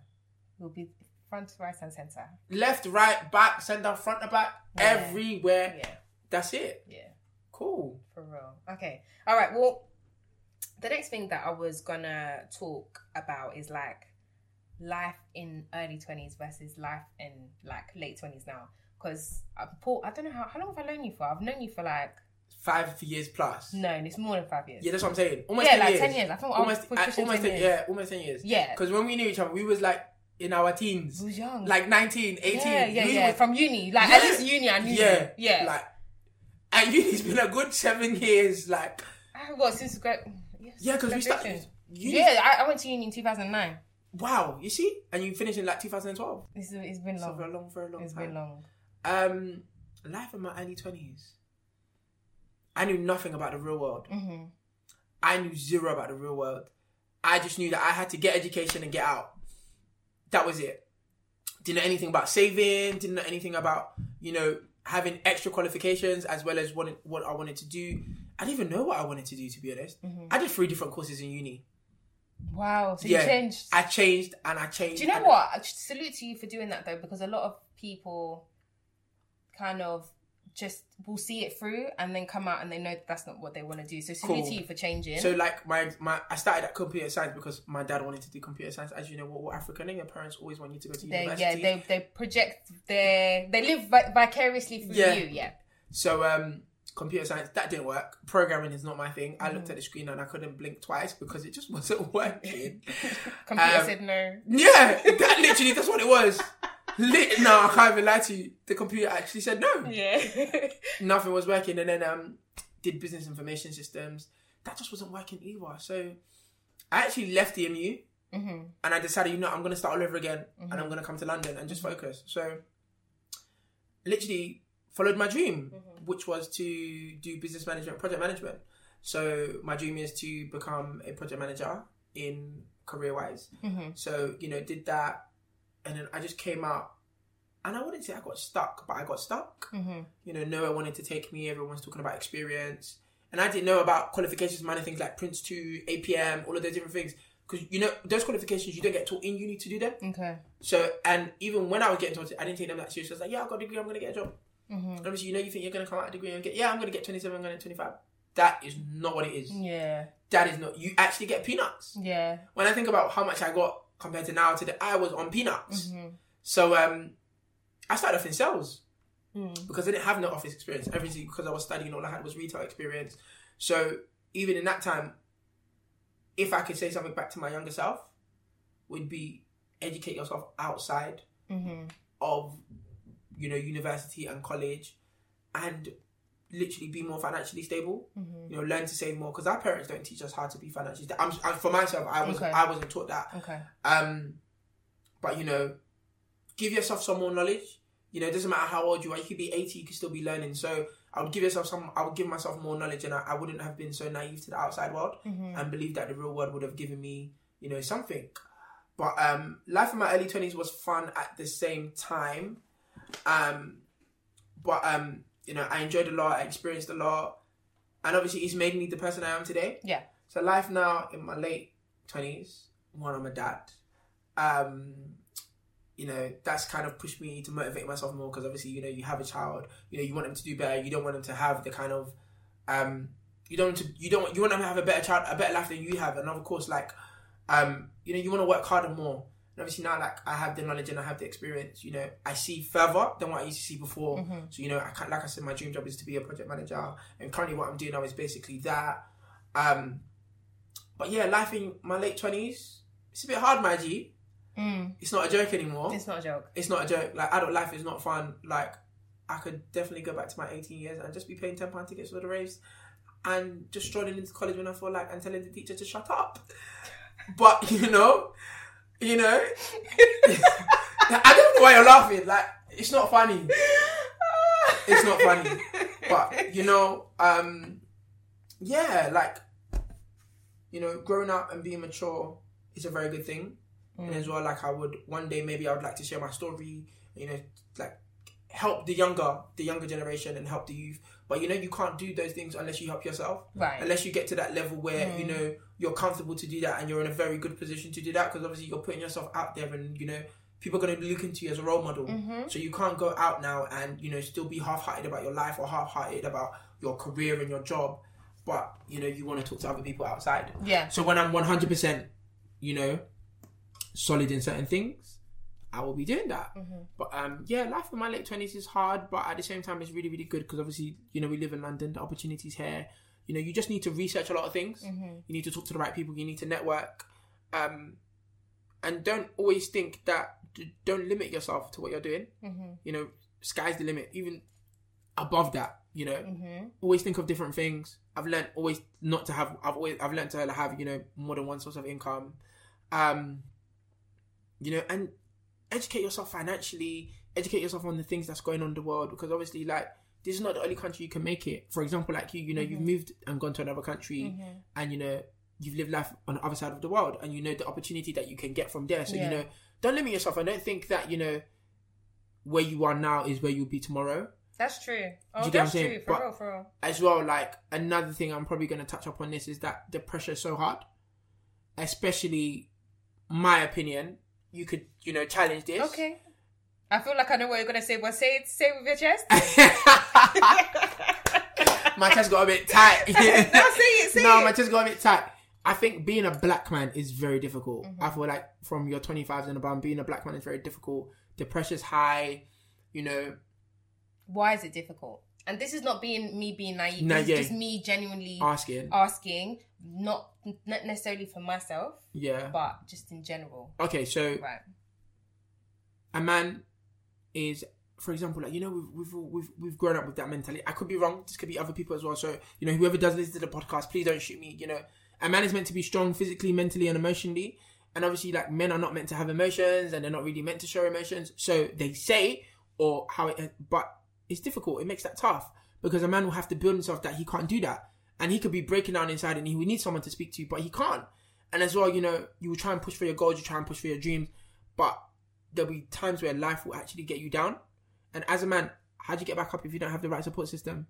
We'll be front, right, and center. left, right, back, center, front, and back, Yeah. everywhere. Yeah, That's it. yeah. Cool. For real. Okay. All right. Well, the next thing that I was gonna talk about is like life in early twenties versus life in like late twenties now. Because Paul, I don't know how how long have I known you for? I've known you for like Five years plus. no, it's more than five years. Yeah, that's what I'm saying. Almost Yeah, 10 like years. 10 years. I think I almost, was uh, almost 10 10 years. yeah, almost 10 years. Yeah. Because when we knew each other, we was like in our teens. We was young. Like 19, 18. yeah, yeah, We yeah. were- From uni, like Yeah. at least uni, I knew. [laughs] yeah. you. yeah. Like, and uni's been a good seven years. Like, I what since grad. Yeah, because we started. Uni, Yeah, I, I went to uni in two thousand nine. Wow, you see? And you finished in like 2012. It's, it's been So long. for a long, very long It's time. It's been long. Um, life in my early 20s. I knew nothing about the real world. hmm I knew zero about the real world. I just knew that I had to get education and get out. That was it. Didn't know anything about saving. Didn't know anything about you know having extra qualifications as well as what what I wanted to do. I didn't even know what I wanted to do to be honest. I did three different courses in uni. Wow. So Yeah, you changed. I changed and I changed. Do you know what? I Salute to you for doing that though, because a lot of people kind of just will see it through and then come out and they know that that's not what they want to do. So salute Cool. to you for changing. So like my my I started at computer science because my dad wanted to do computer science. As you know, we're all African and your parents always want you to go to they, university. yeah, they they project their they live vi- vicariously through Yeah. you. Yeah. So um computer science that didn't work. Programming is not my thing. I Mm-hmm. looked at the screen and I couldn't blink twice because it just [laughs] wasn't working. [laughs] Computer Um, said no. yeah, that literally that's what it was. Lit- no, I can't even lie to you. The computer actually said no. Yeah. [laughs] Nothing was working, and then um did business information systems. That just wasn't working either. So I actually left DMU hmm and I decided, you know, I'm gonna start all over again, and I'm gonna come to London and just Mm-hmm. focus. So, literally followed my dream, Mm-hmm. Which was to do business management, project management. So my dream is to become a project manager in career wise. hmm So you know, did that, and then I just came out, and I wouldn't say I got stuck, but I got stuck. hmm You know, nowhere wanted to take me. Everyone's talking about experience, and I didn't know about qualifications, minor things like PRINCE2, APM, all of those different things. Because you know those qualifications you don't get taught in uni to do them. Okay. So and even when I was getting taught, I didn't take them that serious. I was like, yeah, I got a degree, I'm gonna get a job. Hmm obviously, you know, you think you're gonna come out a degree and get, yeah, I'm gonna get 27, I'm going to 25. That is not what it is. Yeah. That is not. You actually get peanuts. Yeah. When I think about how much I got compared to now, to the I was on peanuts. hmm So um, I started off in sales Mm. because I didn't have no office experience. Everything because I was studying, all I had was retail experience. So even in that time, if I could say something back to my younger self, would be educate yourself outside hmm of you know university and college, and literally be more financially stable. hmm You know, learn to save more because our parents don't teach us how to be financially. I'm, I'm for myself. I was Okay. I wasn't taught that. Okay. Um, but you know, give yourself some more knowledge. You know, it doesn't matter how old you are. You could be eighty, you could still be learning. So I would give yourself some. I would give myself more knowledge, and I, I wouldn't have been so naive to the outside world hmm and believe that the real world would have given me, you know, something. But um, life in my early twenties was fun at the same time. Um, but um, you know, I enjoyed a lot. I experienced a lot. and obviously it's made me the person I am today. Yeah. So life now in my late twenties, one I'm a dad. Um, you know that's kind of pushed me to motivate myself more because obviously you know you have a child, you know you want them to do better. You don't want them to have the kind of um, you don't want to you don't you want them to have a better child, a better life than you have, and of course like um, you know you want to work harder more. And obviously now like I have the knowledge and I have the experience, you know I see further than what I used to see before. Mm-hmm. So you know I can't, like I said, my dream job is to be a project manager, and currently what I'm doing now is basically that. Um, but yeah, life in my late twenties, it's a bit hard, my G. Mm. It's not a joke anymore. It's not a joke. It's not a joke. Like adult life is not fun. Like I could definitely go back to my 18 years and just be paying 10 pound tickets for the raves, and just strolling into college when I feel like and telling the teacher to shut up. [laughs] But you know, you know, I don't know why you're laughing. Like it's not funny. It's not funny. But you know, um, yeah, like you know, growing up and being mature is a very good thing. And as well, like I would one day maybe I would like to share my story, you know, like help the younger the younger generation and help the youth. But you know, you can't do those things unless you help yourself. Right. Unless you get to that level where you mm. know you're comfortable to do that and you're in a very good position to do that because obviously you're putting yourself out there and you know people are going to be looking to you as a role model. Mm-hmm. So you can't go out now and you know still be half-hearted about your life or half-hearted about your career and your job, but you know you want to talk to other people outside. Yeah. So when I'm 100%, you know, solid in certain things, I will be doing that. But um, yeah, life in my late 20s is hard, but at the same time, it's really, really good because obviously, you know, we live in London, the opportunities here. You know, you just need to research a lot of things. You need to talk to the right people. You need to network. Um, and don't always think that, don't limit yourself to what you're doing. You know, sky's the limit. Even above that, you know, always think of different things. I've learned always not to have. I've always I've learned to have you know more than one source of income. Um, you know, and educate yourself financially. Educate yourself on the things that's going on in the world because obviously, like this is not the only country you can make it. For example, like you, you know, you've mm-hmm. moved and gone to another country, mm-hmm. and you know you've lived life on the other side of the world, and you know the opportunity that you can get from there. So Yeah. you know, don't limit yourself. I don't think that you know where you are now is where you'll be tomorrow. That's true. Oh, Do you oh, get what I'm that's true. For But- real, for real. as well, like another thing I'm probably going to touch up on this is that the pressure is so hard, especially my opinion. You could, you know, challenge this. Okay. I feel like I know what you're gonna say, but say it, say it with your chest. [laughs] my chest got a bit tight. [laughs] no, say it, say [laughs] no, it. my chest got a bit tight. I think being a black man is very difficult. Mm-hmm. I feel like from your 25s and above, being a black man is very difficult. The pressure's high. You know, Why is it difficult? And this is not being me being naive. No, this yeah. is just me genuinely asking. asking, not not necessarily for myself, yeah. but just in general. Okay, so Right. a man is, for example, like you know, we've we've we've, we've grown up with that mentality. I could be wrong. This could be other people as well. So you know, whoever does listen to the podcast, please don't shoot me. You know, a man is meant to be strong physically, mentally, and emotionally. And obviously, like men are not meant to have emotions, and they're not really meant to show emotions. So they say, or how it, but it's difficult. It makes that tough because a man will have to build himself that he can't do that, and he could be breaking down inside, and he would need someone to speak to, but he can't. And as well, you know, you will try and push for your goals, you try and push for your dreams, but there'll be times where life will actually get you down. And as a man, how do you get back up if you don't have the right support system?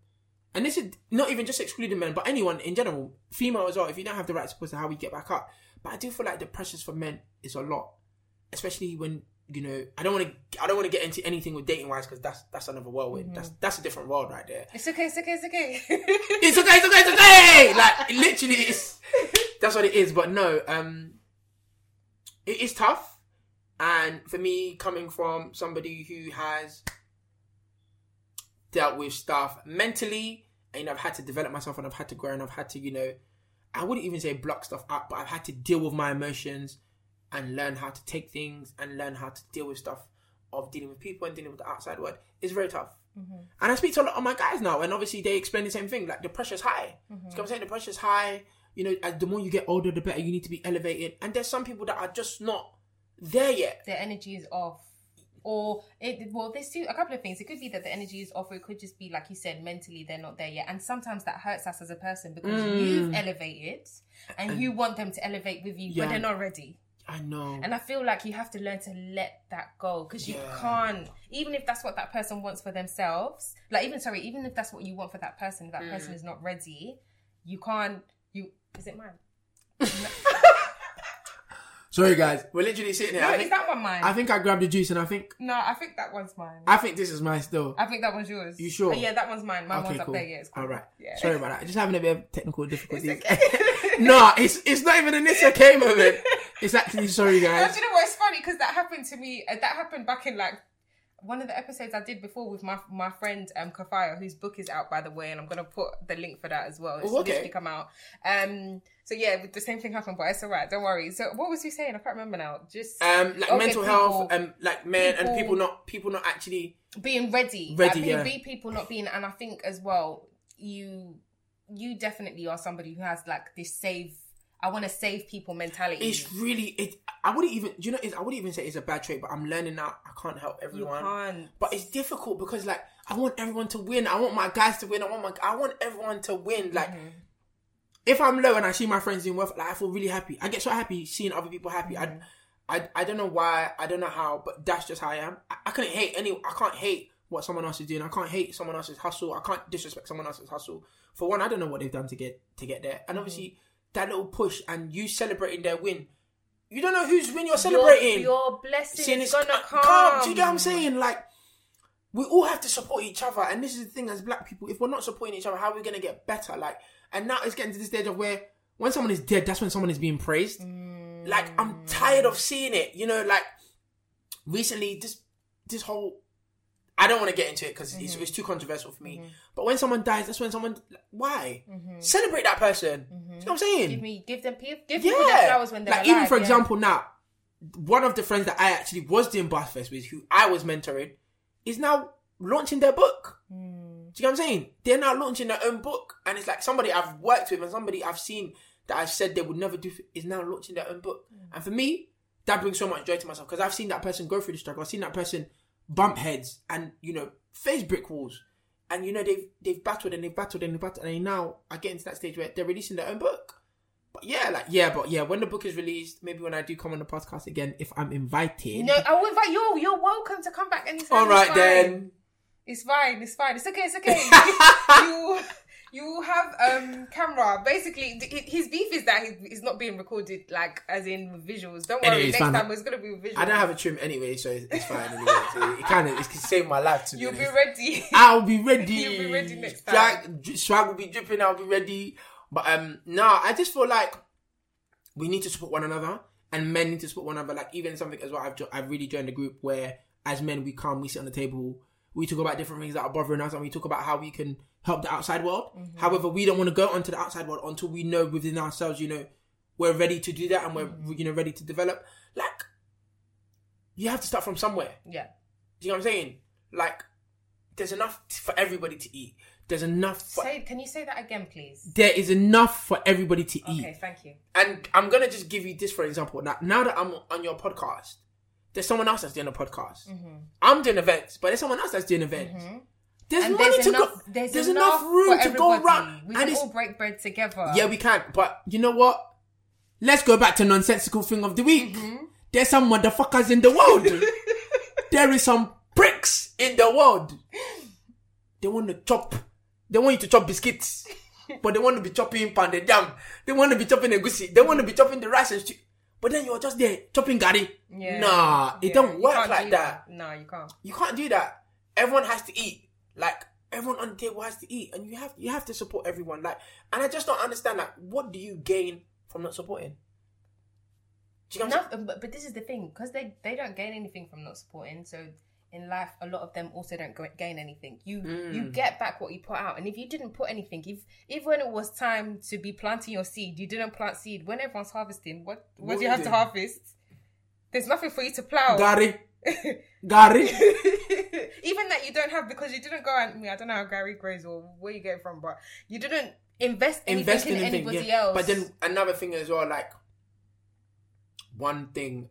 And this is not even just excluding men, but anyone in general, female as well. If you don't have the right support system, how we get back up? But I do feel like the pressures for men is a lot, especially when you know. I don't want to. I don't want to get into anything with dating wise because that's that's another whirlwind. That's that's a different world right there. It's okay, it's okay, it's okay. [laughs] It's okay, it's okay, it's okay. Like literally, it's [laughs] that's what it is. But no, um, it is tough, and for me, coming from somebody who has dealt with stuff mentally, and you know, I've had to develop myself, and I've had to grow, and I've had to, you know, I wouldn't even say block stuff up, but I've had to deal with my emotions and learn how to take things and learn how to deal with stuff of dealing with people and dealing with the outside world. is very tough. And I speak to a lot of my guys now, and obviously they explain the same thing. Like the pressure's high. You know what I'm saying? The pressure's high. You know, as the more you get older, the better you need to be elevated. And there's some people that are just not there yet. Their energy is off. Or it well, there's two a couple of things. It could be that the energy is off, or it could just be like you said, mentally they're not there yet. And sometimes that hurts us as a person because Mm. you've elevated and you want them to elevate with you, Yeah. but they're not ready. I know. And I feel like you have to learn to let that go because you Yeah. can't, even if that's what that person wants for themselves, like even, sorry, even if that's what you want for that person, that Mm. person is not ready, you can't, you, is it mine? [laughs] Sorry, guys. We're literally sitting here. No, I is that one mine? I think I grabbed the juice, and I think no, I think that one's mine. I think this is mine still. I think that one's yours. You sure? Uh, yeah, that one's mine. My okay, one's up there. Yeah, it's cool. All right. Yeah. Sorry about that. Just having a bit of technical [laughs] difficulties. okay. [laughs] no, it's it's not even an it's okay moment. Actually sorry, guys. do you know what? It's funny because that happened to me. Uh, that happened back in like one of the episodes I did before with my my friend um Kafaya, whose book is out by the way, and I'm gonna put the link for that as well. It's Oh, okay. literally come out. Um. So yeah, the same thing happened, but it's alright. Don't worry. So what was he saying? I can't remember now. Just Um, like mental people- health, um, like men and people- people not people not actually. being ready, Ready, like, yeah. be people not being, and I think as well, you you definitely are somebody who has like this save. I want to save people mentality. It's really it. I wouldn't even. You know? It's, I wouldn't even say it's a bad trait, but I'm learning now. I can't help you everyone. can't. But it's difficult because like I want everyone to win. I want my guys to win. I want my I want everyone to win. Like Mm-hmm. if I'm low and I see my friends doing well, like I feel really happy. I get so happy seeing other people happy. Mm-hmm. I, I I don't know why. I don't know how, but that's just how I am. I, I couldn't hate any. I can't hate what someone else is doing. I can't hate someone else's hustle. I can't disrespect someone else's hustle. For one, I don't know what they've done to get to get there. Mm-hmm. And obviously that little push and you celebrating their win. You don't know whose win you're celebrating. Your, your blessing is it's gonna come. come. Do you get what I'm saying? Like, we all have to support each other, and this is the thing as black people. If we're not supporting each other, how are we gonna get better? Like, and now it's getting to the stage of where when someone is dead, that's when someone is being praised. Like, I'm mm. tired of seeing it. You know, like recently, this this whole. I don't want to get into it because it's, it's too controversial for me. But when someone dies, that's when someone. Why celebrate that person? Do you know what I'm saying? Give me, give them, give, give people their flowers when they're like alive. even for yeah. example now one of the friends that i actually was doing Bathfest with who i was mentoring is now launching their book Hmm. do you know what i'm saying they're now launching their own book and it's like somebody i've worked with and somebody i've seen that i've said they would never do is now launching their own book Hmm. and for me that brings so much joy to myself because i've seen that person go through the struggle i've seen that person bump heads and you know face brick walls and you know they've they've battled and they've battled and they've battled and they now are getting to that stage where they're releasing their own book but yeah, like yeah, but yeah, when the book is released, maybe when I do come on the podcast again, if I'm invited. No, I will invite you. You're welcome to come back anytime. All It's right then. It's fine. It's fine. It's okay. It's okay. [laughs] you you have um camera. Basically, his beef is that he's not being recorded like as in visuals. Don't worry. Anyway, Next fine. time it's gonna be with visuals. I don't have a trim anyway, so it's, it's fine anyway. So it kind of it can save my life to You'll be honest. ready. [laughs] I'll be ready. You'll be ready next dri- swag will be dripping. I'll be ready. But um, no, I just feel like we need to support one another, and men need to support one another. Like even something as well. I've jo- I've really joined a group where as men we come, we sit on the table, we talk about different things that are bothering us, and we talk about how we can help the outside world. Mm-hmm. However, we don't want to go onto the outside world until we know within ourselves, you know, we're ready to do that and we're Mm-hmm. you know ready to develop. Like you have to start from somewhere. yeah. Do you know what I'm saying? Like, there's enough for everybody to eat. There's enough for Say, can you say that again, please? there is enough for everybody to eat. Okay, thank you. And I'm gonna just give you this for example. Now, now that I'm on your podcast, there's someone else that's doing a podcast. Mm-hmm. I'm doing events, but there's someone else that's doing events. There's And money there's to enough. go. There's, There's, enough, enough, room to go around. We and can all break bread together. yeah, we can. But you know what? Let's go back to nonsensical thing of the week. Mm-hmm. There's some motherfuckers in the world. [laughs] there is some pricks in the world. They want to chop. They want you to chop biscuits, but they want to be chopping pounded yam. They want to be chopping egusi. They want to be chopping the rice and stew. But then you're just there chopping gari. Yeah. Nah, it Yeah, don't work like do that. No, you can't. You can't do that. Everyone has to eat. Like everyone on the table has to eat, and you have you have to support everyone. Like, and I just don't understand. Like, what do you gain from not supporting? Do you get what I'm No, but, but this is the thing because they they don't gain anything from not supporting. So in life, a lot of them also don't gain anything. You Mm. you get back what you put out, and if you didn't put anything, if if when it was time to be planting your seed, you didn't plant seed. When everyone's harvesting, what what, What do you have to harvest? There's nothing for you to plow. gari, [laughs] gari. [laughs] Even that you don't have because you didn't go and I don't know how gari grows or where you get it from, but you didn't invest anything invest in in anything. anybody Yeah. else. But then another thing as well, like one thing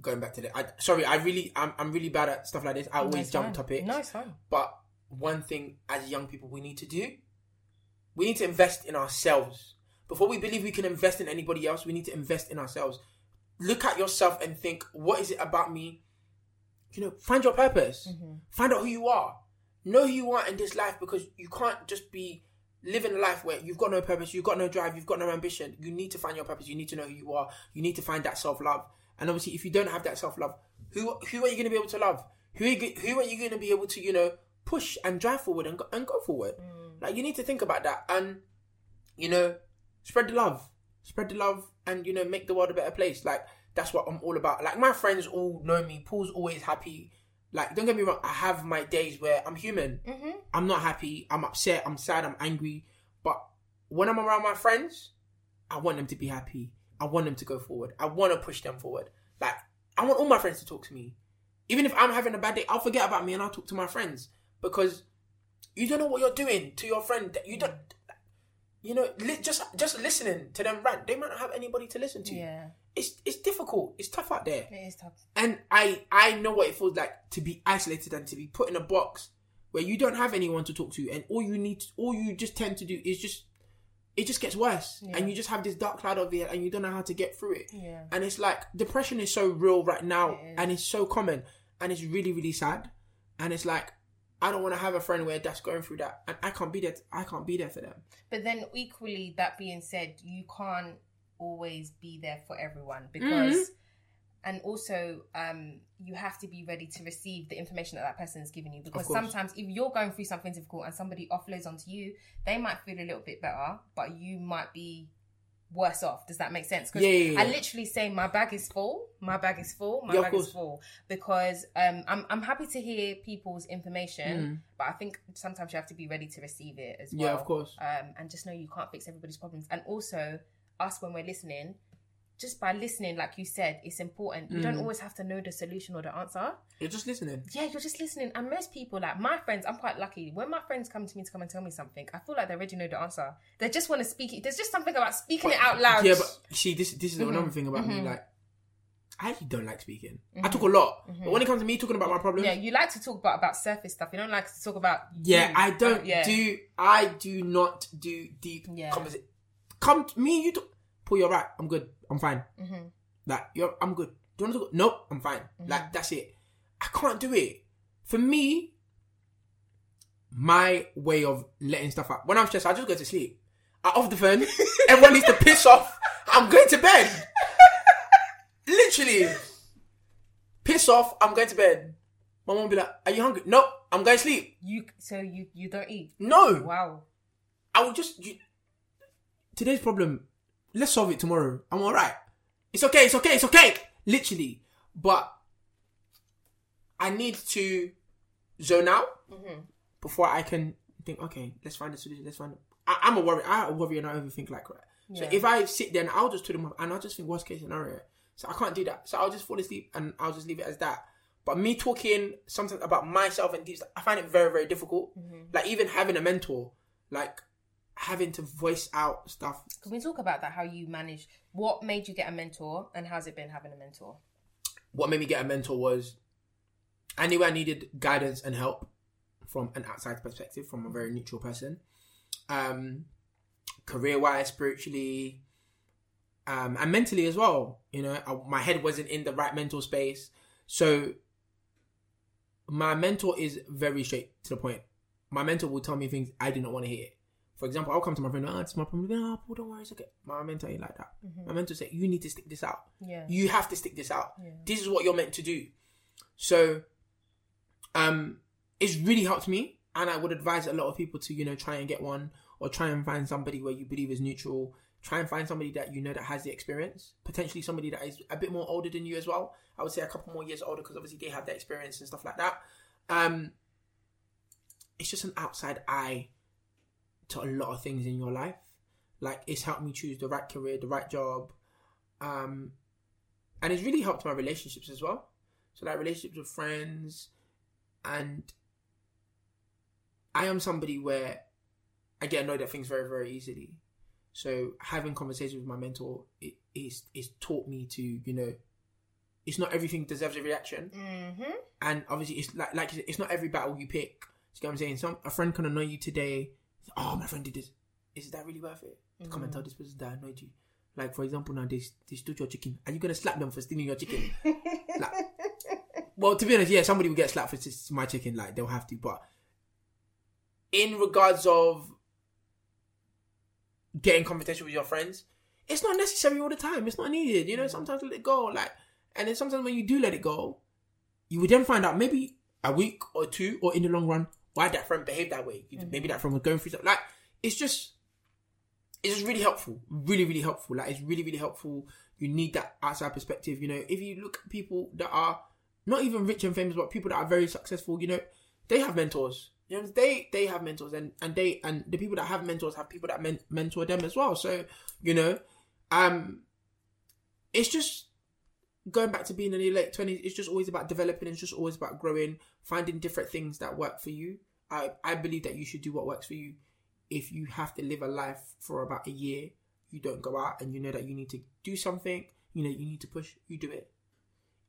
going back to the. I, sorry, I really, I'm, I'm really bad at stuff like this. I always it's jump fine. topics. No, it's fine. But one thing as young people we need to do, we need to invest in ourselves. Before we believe we can invest in anybody else, we need to invest in ourselves. look at yourself and think, what is it about me? You know, find your purpose. Mm-hmm. Find out who you are. Know who you are in this life because you can't just be living a life where you've got no purpose, you've got no drive, you've got no ambition. You need to find your purpose. You need to know who you are. You need to find that self love. And obviously, if you don't have that self love, who who are you going to be able to love? Who are you, who are you going to be able to you know push and drive forward and go, and go forward? Mm. Like you need to think about that and you know spread the love, spread the love, and you know make the world a better place. Like that's what I'm all about. Like my friends all know me. Paul's always happy. Like don't get me wrong, I have my days where I'm human. Mm-hmm. I'm not happy. I'm upset. I'm sad. I'm angry. But when I'm around my friends, I want them to be happy. I want them to go forward. I want to push them forward. Like I want all my friends to talk to me. Even if I'm having a bad day, I'll forget about me and I'll talk to my friends because you don't know what you're doing to your friend. You don't. You know, li- just just listening to them rant, they might not have anybody to listen to. Yeah, It's it's difficult. It's tough out there it is tough. and I I know what it feels like to be isolated and to be put in a box where you don't have anyone to talk to, and all you need, all you just tend to do is just it just gets worse, and you just have this dark cloud over it, and you don't know how to get through it. Yeah. And it's like depression is so real right now, It and it's so common, and it's really really sad, and it's like I don't want to have a friend where that's going through that, and I can't be there. I can't be there for them. But then, equally, that being said, you can't always be there for everyone because, mm-hmm. And also, um, you have to be ready to receive the information that that person is giving you. Because sometimes, if you're going through something difficult and somebody offloads onto you, they might feel a little bit better, but you might be worse off. Does that make sense? 'Cause Yeah, yeah, yeah. I literally say my bag is full. My bag is full. My bag is full because um, I'm I'm happy to hear people's information, Mm. but I think sometimes you have to be ready to receive it as well Yeah, of course. um, and just know you can't fix everybody's problems. And also, us when we're listening, just by listening, like you said, it's important. You Mm. don't always have to know the solution or the answer. You're just listening. Yeah, you're just listening. And most people, like my friends, I'm quite lucky. When my friends come to me to come and tell me something, I feel like they already know the answer. They just want to speak it. There's just something about speaking it out loud. Yeah, but see, this this is Mm-hmm. another thing about me. Like, I actually don't like speaking. I talk a lot, but when it comes to me talking about my problems, Mm-hmm. yeah, you like to talk about, about surface stuff. You don't like to talk about. Yeah, you. I don't Uh, yeah. do. I do not do deep Yeah. conversation. Come to me, you talk. Paul, you're right. I'm good. I'm fine. Mm-hmm. Like you're, I'm good. Do you want to talk? Nope, I'm fine. Like that's it. I can't do it. For me, my way of letting stuff out. When I'm stressed, I just go to sleep. I off the phone. [laughs] Everyone needs to piss off. I'm going to bed. Literally, piss off. I'm going to bed. My mom will be like, "Are you hungry?" Nope. I'm going to sleep. You so you you don't eat. No. Wow. I will just you, today's problem. Let's solve it tomorrow. I'm all right. It's okay. It's okay. It's okay. Literally, but I need to zone out mm-hmm. before I can think. Okay, let's find a solution. Let's find. I, I'm a worry. I worry and I overthink like that. So Yeah. if I sit there and I'll just turn them off and I'll just think worst case scenario. So I can't do that. So I'll just fall asleep and I'll just leave it as that. But me talking something about myself and these, I find it very, very difficult. Mm-hmm. Like even having a mentor, like having to voice out stuff. Can we talk about that? How you manage? What made you get a mentor, and how's it been having a mentor? What made me get a mentor was I knew I needed guidance and help from an outside perspective, from a very neutral person. Um, career wise, spiritually, um, and mentally as well. You know, I, my head wasn't in the right mental space. So my mentor is very straight to the point. My mentor will tell me things I do not want to hear. For example, I'll come to my friend, oh, it's my problem. Oh, Paul, don't worry, it's okay. My mentor ain't like that. My mentor said, you need to stick this out. Yeah. You have to stick this out. This is what you're meant to do. So, um, it's really helped me, and I would advise a lot of people to, you know, try and get one or try and find somebody where you believe is neutral. Try and find somebody that you know that has the experience. Potentially somebody that is a bit more older than you as well. I would say a couple more years older because obviously they have the experience and stuff like that. Um, it's just an outside eye to a lot of things in your life. Like it's helped me choose the right career, the right job, um, and it's really helped my relationships as well. So like relationships with friends, and I am somebody where I get annoyed at things very very easily. So having conversations with my mentor it is is taught me to you know, it's not everything deserves a reaction Mm-hmm. and obviously it's like like it's not every battle you pick. You get what I'm saying? Some a friend can annoy you today. Oh, my friend did this. Is that really worth it? To come and mm. tell this person that annoyed you. Like for example, now they they stole your chicken. Are you gonna slap them for stealing your chicken? [laughs] like, well, to be honest, yeah, somebody will get slapped for s- my chicken. Like they'll have to, but in regards of getting confrontation with your friends, it's not necessary all the time. It's not needed. You know, mm. sometimes let it go. Like, and then sometimes when you do let it go, you would then find out maybe a week or two, or in the long run, why that friend behaved that way. You- Maybe that friend was going through something. Like, it's just, it's just really helpful. Really, really helpful. Like, it's really, really helpful. You need that outside perspective. You know, if you look at people that are not even rich and famous, but people that are very successful, you know, they have mentors. You know, they they have mentors, and and they and the people that have mentors have people that men- mentor them as well. So, you know, um, it's just going back to being in your late twenties. It's just always about developing. It's just always about growing, finding different things that work for you. I I believe that you should do what works for you. If you have to live a life for about a year, you don't go out, and you know that you need to do something. You know you need to push. You do it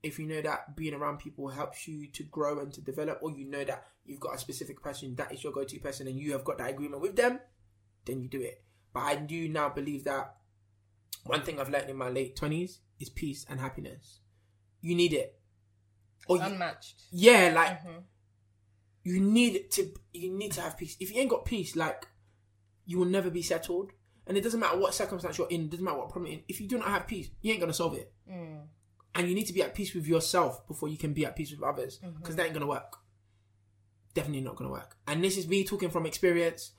if you know that being around people helps you to grow and to develop, or you know that you've got a specific person that is your go-to person and you have got that agreement with them, then you do it. But I do now believe that one thing I've learned in my late twenties is peace and happiness. You need it. Or you, Unmatched. yeah, like Mhm. you need to you need to have peace. If you ain't got peace, like you will never be settled. And it doesn't matter what circumstance you're in, it doesn't matter what problem you're in. If you do not have peace, you ain't gonna solve it. Mm. And you need to be at peace with yourself before you can be at peace with others. Mm-hmm. Because that ain't gonna work. Definitely not gonna work. And this is me talking from experience,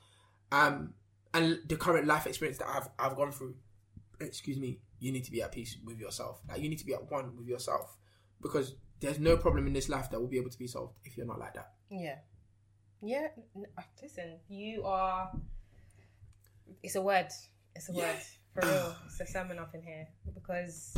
um, and the current life experience that I've I've gone through. Excuse me. You need to be at peace with yourself. Like you need to be at one with yourself. Because there's no problem in this life that will be able to be solved if you're not like that. Yeah. Yeah. uh, Listen, you are. It's a word. It's a Yeah. word for real. [sighs] It's a sermon up in here because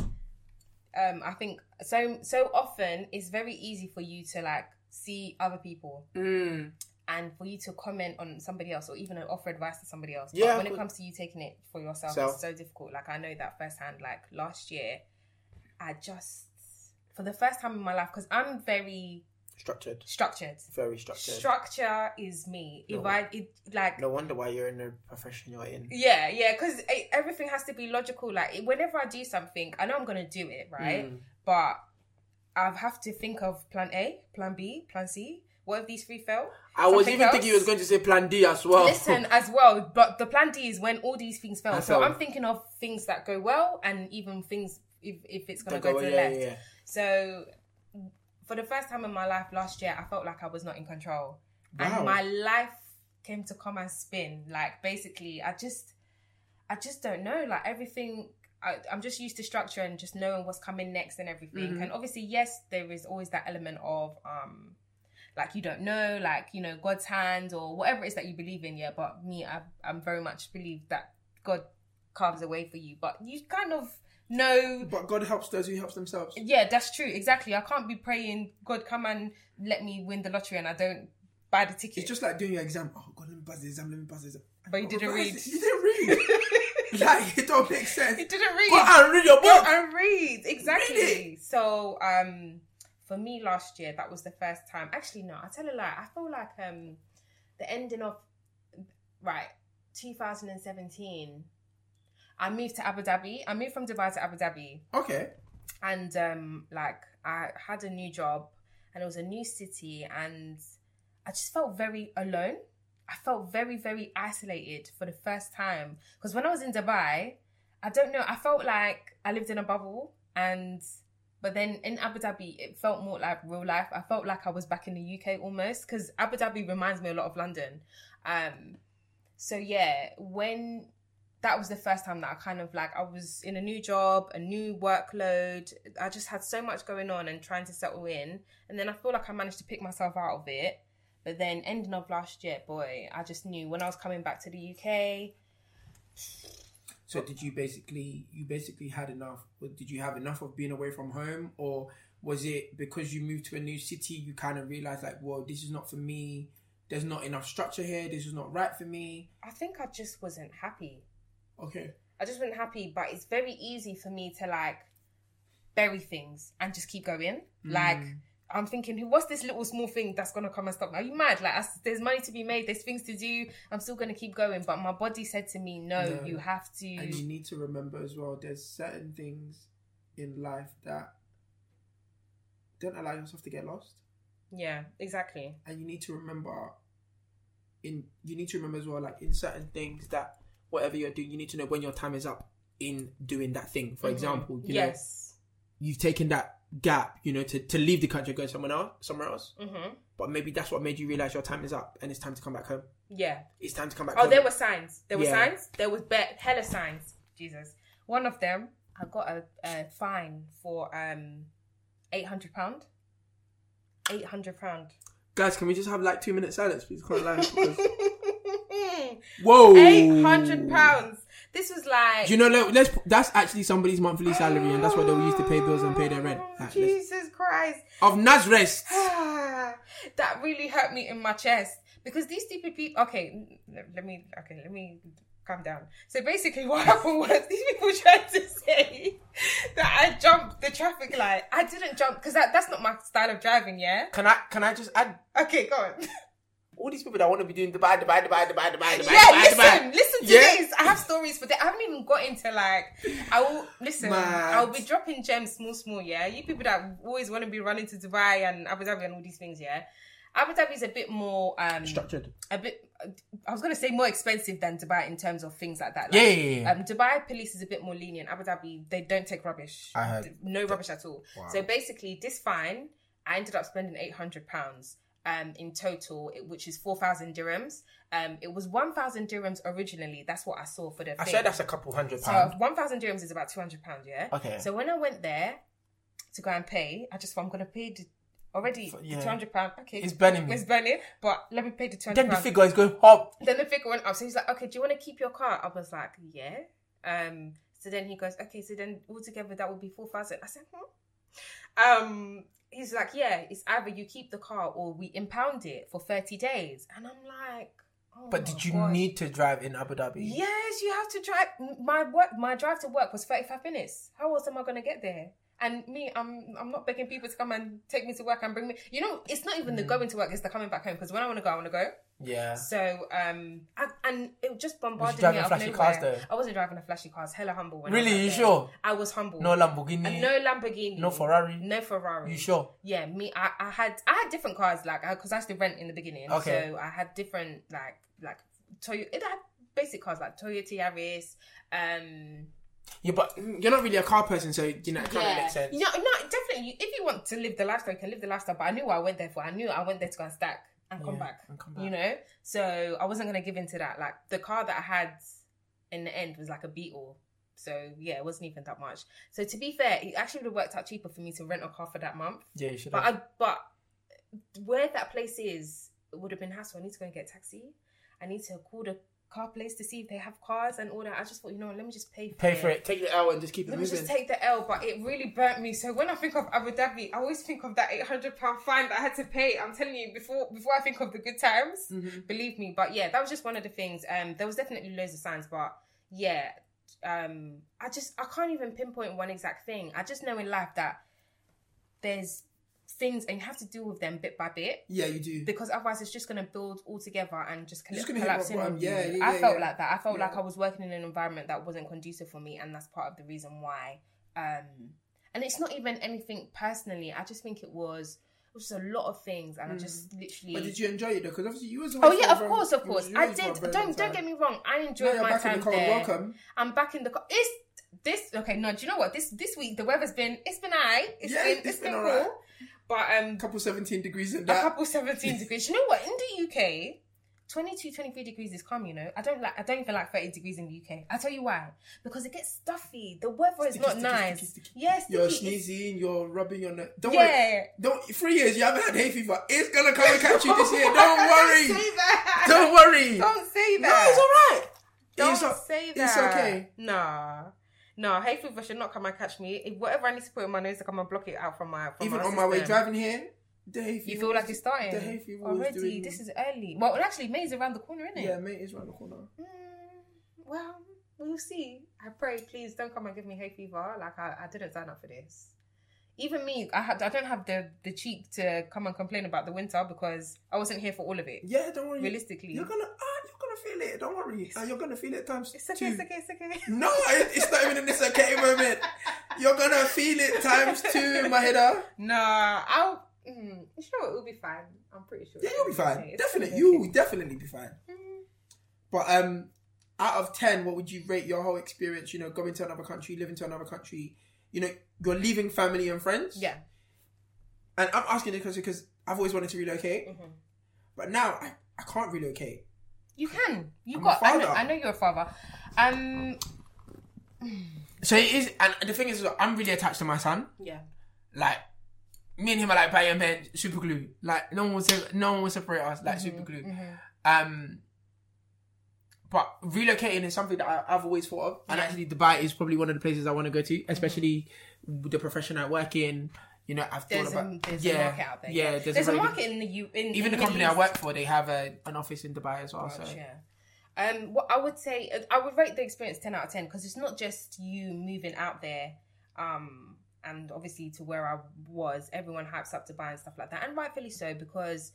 um I think so so often it's very easy for you to like see other people Mm. And for you to comment on somebody else or even offer advice to somebody else. Yeah, but when it comes to you taking it for yourself, Self. it's so difficult. Like I know that firsthand. Like last year, I just for the first time in my life because I'm very Structured. structured. Very structured. Structure is me. If No. I it like no wonder why you're in the profession you're in. yeah yeah because everything has to be logical. Like whenever I do something, I know I'm gonna do it right, Mm. but I have to think of plan A, plan B, plan C. What if these three fail? I was Something even thinking you else? was going to say plan D as well. Listen as well, but the plan D is when all these things fail. So. I'm thinking of things that go well and even things if if it's gonna Don't go, to the yeah, left. yeah, yeah. So for the first time in my life last year, I felt like I was not in control. Wow. And my life came to come and spin. Like basically I just I just don't know. Like everything I, I'm just used to structure and just knowing what's coming next and everything. Mhm. And obviously, yes, there is always that element of um like you don't know, like you know, God's hand or whatever it is that you believe in. Yeah, but me, I, I'm very much believe that God carves a way for you, but you kind of know But God helps those who helps themselves. yeah, that's true. Exactly. I can't be praying, God, come and let me win the lottery, and I don't buy the ticket. It's just like doing your exam. Oh God, let me pass the exam. Let me pass the exam. But you Oh, didn't read. You didn't read. [laughs] like it don't make sense. you didn't read. Go and read your Go book. and read. Exactly. Read So, um, for me last year, that was the first time. Actually, no, I tell a lie. I feel like um, the ending of right 2017. I moved to Abu Dhabi. I moved from Dubai to Abu Dhabi. Okay. and um like I had a new job and it was a new city and I just felt very alone. I felt very very isolated for the first time because when I was in Dubai, I don't know, I felt like I lived in a bubble and but then in Abu Dhabi it felt more like real life. I felt like I was back in the UK almost cuz Abu Dhabi reminds me a lot of London. Um so yeah, when that was the first time that I kind of like I was in a new job, a new workload. I just had so much going on and trying to settle in. And then I feel like I managed to pick myself out of it. But then ending of last year, boy, I just knew when I was coming back to the UK. So did you basically you basically had enough? Did you have enough of being away from home, or was it because you moved to a new city you kind of realized like, well, this is not for me. There's not enough structure here. This is not right for me. I think I just wasn't happy. Okay. I just wasn't happy, but it's very easy for me to like bury things and just keep going. Mm. Like I'm thinking, what's this little small thing that's gonna come and stop me? Are you mad? Like, I- there's money to be made, there's things to do. I'm still gonna keep going, but my body said to me, no, No. you have to. And you need to remember as well, there's certain things in life that don't allow yourself to get lost. Yeah, exactly. And you need to remember in you need to remember as well, like in certain things that whatever you're doing, you need to know when your time is up in doing that thing. For mm-hmm. example, you know, yes. you've taken that gap, you know, to, to leave the country and go somewhere else somewhere else. hmm But maybe that's what made you realise your time is up and it's time to come back home. Yeah. It's time to come back Oh, home. there were signs. There were Yeah. signs. There was be- hella signs. Jesus. One of them, I got a, a fine for um, eight hundred pound. Eight hundred pound. Guys, can we just have like two minutes silence, please? Can't lie. [laughs] because- Whoa! Eight hundred pounds. This was like. Do you know? let- Let's. That's actually somebody's monthly salary, and that's what they'll use to pay bills and pay their rent. Like, let's- Jesus Christ. of Nazareth. [sighs] that really hurt me in my chest because these stupid people. Okay, let, let me. Okay, let me calm down. So basically, [laughs] what happened was these people tried to say that I jumped the traffic light. I didn't jump because that, that's not my style of driving. Yeah. Can I? Can I just add? Okay, go on. [laughs] All these people that want to be doing Dubai, Dubai, Dubai, Dubai, Dubai, Dubai, yeah, Dubai, listen, Dubai. listen to Yeah. this. I have stories for that. I haven't even got into like. I will listen. Mad. I'll be dropping gems, small, small. Yeah, you people that always want to be running to Dubai and Abu Dhabi and all these things. Yeah, Abu Dhabi is a bit more um Structured. a bit. I was gonna say more expensive than Dubai in terms of things like that. Yeah, Like, yeah, yeah, yeah. Um, Dubai police is a bit more lenient. Abu Dhabi, they don't take rubbish. I heard. no rubbish at all. Wow. So basically, this fine, I ended up spending eight hundred pounds um in total, which is four thousand dirhams. Um, it was one thousand dirhams originally. That's what I saw for the. I thing. said that's a couple hundred So pounds. one thousand dirhams is about two hundred pounds. Yeah. Okay. So when I went there to go and pay, I just thought I'm gonna pay the already F- the two hundred pound. Okay, It's burning me. It's burning, but let me pay the two hundred Then the figure is going up. Then the figure went up. So he's like, okay, do you want to keep your car? I was like, yeah. Um, so then he goes, okay, so then altogether that would be 4,000. I said, hmm. Um, he's like, yeah, it's either you keep the car or we impound it for 30 days. And I'm like, oh But did you gosh. need to drive in Abu Dhabi? Yes, you have to drive. My work, my drive to work was 35 minutes. How else am I going to get there? And me, I'm I'm not begging people to come and take me to work and bring me. You know, it's not even the Mm. going to work; it's the coming back home. Because when I want to go, I want to go. Yeah. So, um, I, and it just bombarded me driving out of nowhere. cars, though? I wasn't driving a flashy car. I was hella humble. When I Really? You there. sure? I was humble. No Lamborghini. And no Lamborghini. no Ferrari. No Ferrari. You sure? Yeah, me. I, I had I had different cars like because I used to rent in the beginning. Okay. So I had different like like Toyota. It had basic cars like Toyota Yaris. Um, Yeah, but you're not really a car person, so you know it kind of makes sense. No, no, definitely. If you want to live the lifestyle, you can live the lifestyle. But I knew what I went there for. I knew I went there to go and stack and come Yeah, back. and come back. You know, so I wasn't gonna give into that. Like the car that I had in the end was like a Beetle. So yeah, it wasn't even that much. So to be fair, it actually would have worked out cheaper for me to rent a car for that month. Yeah, you should. But. I but where that place is, it would have been hassle. I need to go and get a taxi. I need to call the car place to see if they have cars and all that. I just thought, you know, let me just pay for Pay it. for it. Take the L and just keep it Let me just take the L, but it really burnt me. So when I think of Abu Dhabi, I always think of that eight hundred pound fine that I had to pay. I'm telling you, before before I think of the good times, Mhm. believe me. But yeah, that was just one of the things. Um, there was definitely loads of signs, but yeah, um, I just I can't even pinpoint one exact thing. I just know in life that there's things and you have to deal with them bit by bit Yeah, you do. because otherwise it's just going to build all together and just, gonna collapse in on you. Yeah, yeah, I felt yeah. like that. I felt like I was working in an environment that wasn't conducive for me, and that's part of the reason why. Um, and it's not even anything personally. I just think it was it was just a lot of things, and I just literally. Mm. But did you enjoy it though? Because obviously you was. Oh yeah, of course, of course. I did. Don't don't get me wrong. I enjoyed my back in time the car. there. Welcome. I'm back in the car. It's this okay? No, do you know what? This this week the weather's been it's been alright. It's Yeah, been it's it's been been, cool. But um, A Couple seventeen degrees in there. a that. couple 17 [laughs] degrees. You know what? In the UK, 22, 23 degrees is calm, you know. I don't like I don't even like 30 degrees in the UK. I'll tell you why. Because it gets stuffy. The weather is Sticky, not sticky, nice. sticky. Yes, You're sneezing. You're rubbing your nose. Don't worry. Yeah. Don't. Three years you haven't had hay fever. It's gonna come and catch you this year. [laughs] Don't worry. Don't say that. Don't worry. Don't say that. No, that. it's all right. Don't It's say that. it's okay. Nah. No, hay fever should not come and catch me. If whatever I need to put in my nose to come and block it out from my from Even my on my way system. driving here, the hay fever. You feel like it's starting The hay fever already. This is early. Well, actually, May's around the corner, isn't it? yeah, May is around the corner. Mm, well, we'll see. I pray, please don't come and give me hay fever. Like I, I didn't sign up for this. even me, I had I don't have the the cheek to come and complain about the winter because I wasn't here for all of it. Yeah, don't worry. Realistically, You're gonna gonna feel it. Don't worry. Uh, you're gonna feel it times it's okay, two. it's okay, it's okay. No, it- it's not even in this okay moment. You're gonna feel it times two, Mahida. Nah, I'll. Mm, sure, it will be fine. I'm pretty sure. Yeah, you'll be fine. okay. Definitely, you will definitely be fine. Mm, But um, out of ten, what would you rate your whole experience? You know, going to another country, living to another country. You know, you're leaving family and friends. Yeah. And I'm asking this question because I've always wanted to relocate, Mhm. but now I, I can't relocate. You can. You I'm got. I know. I know you're a father. Um. So it is, and the thing is, I'm really attached to my son. Yeah. Like, me and him are like Patty and Ben, super glue. Like, no one will se- no one will separate us, like super glue. Um, but relocating is something that I, I've always thought of, and Yeah. actually Dubai is probably one of the places I want to go to, especially with the profession I work in. You know, I've thought There's, about a, there's yeah, a market out there. Yeah, there's, there's, a, a, market in the U. In, even in the company I work for, they have a, an office in Dubai as well. East. So yeah. Um, what I would say, I would rate the experience ten out of ten because it's not just you moving out there. Um, and obviously to where I was, everyone hypes up Dubai and stuff like that, and rightfully so because.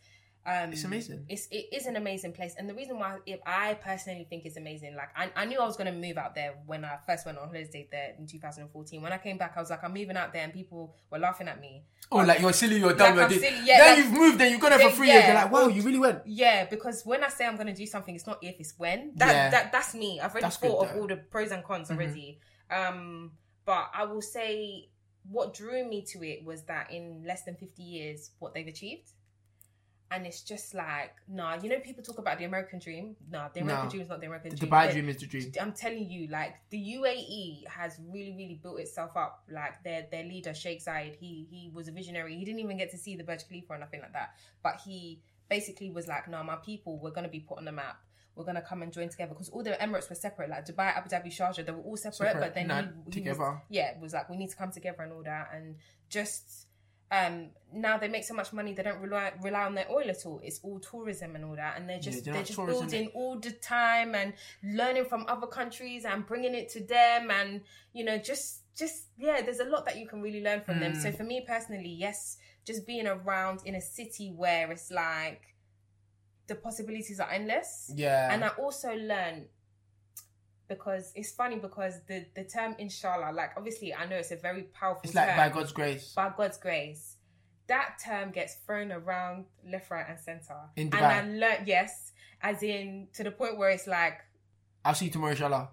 Um, It's amazing. It's it is an amazing place, and the reason why if I personally think it's amazing, like I, I knew I was going to move out there when I first went on holiday there in 2014. When I came back, I was like, I'm moving out there, and people were laughing at me. oh, like you're silly, you're dumb, Like, you're silly, yeah, then like- you've moved, then you've gone there for Yeah, three years. You're like, wow, you really went. Yeah, because when I say I'm going to do something, it's not if, it's when. That Yeah. that that's me. I've already That's thought of. Mm-hmm. all the pros and cons already. Um, but I will say what drew me to it was that in less than 50 years, what they've achieved. And it's just like, nah, you know, people talk about the American dream. Nah, the American No. dream is not the American The dream. Dubai dream is the dream. I'm telling you, like the UAE has really, really built itself up. Like their their leader Sheikh Zayed, he he was a visionary. He didn't even get to see the Burj Khalifa or nothing like that. But he basically was like, "No, my people, we're gonna be put on the map. We're gonna come and join together." Because all the Emirates were separate, like Dubai, Abu Dhabi, Sharjah, they were all separate. Separate, But then nah, he, he was, together. yeah, it was like we need to come together and all that, and just. Um, now they make so much money they don't rely rely on their oil at all. It's all tourism and all that, and they're just Yeah, they're just tourism. building all the time and learning from other countries and bringing it to them and you know just just yeah there's a lot that you can really learn from them Mm. so for me personally yes just being around in a city where it's like the possibilities are endless Yeah. and i also learned because it's funny because the the term inshallah like obviously i know it's a very powerful it's like term by God's grace. by God's grace, that term gets thrown around left, right, and center. In and Dubai. I learned yes, as in to the point where it's like I'll see you tomorrow, inshallah.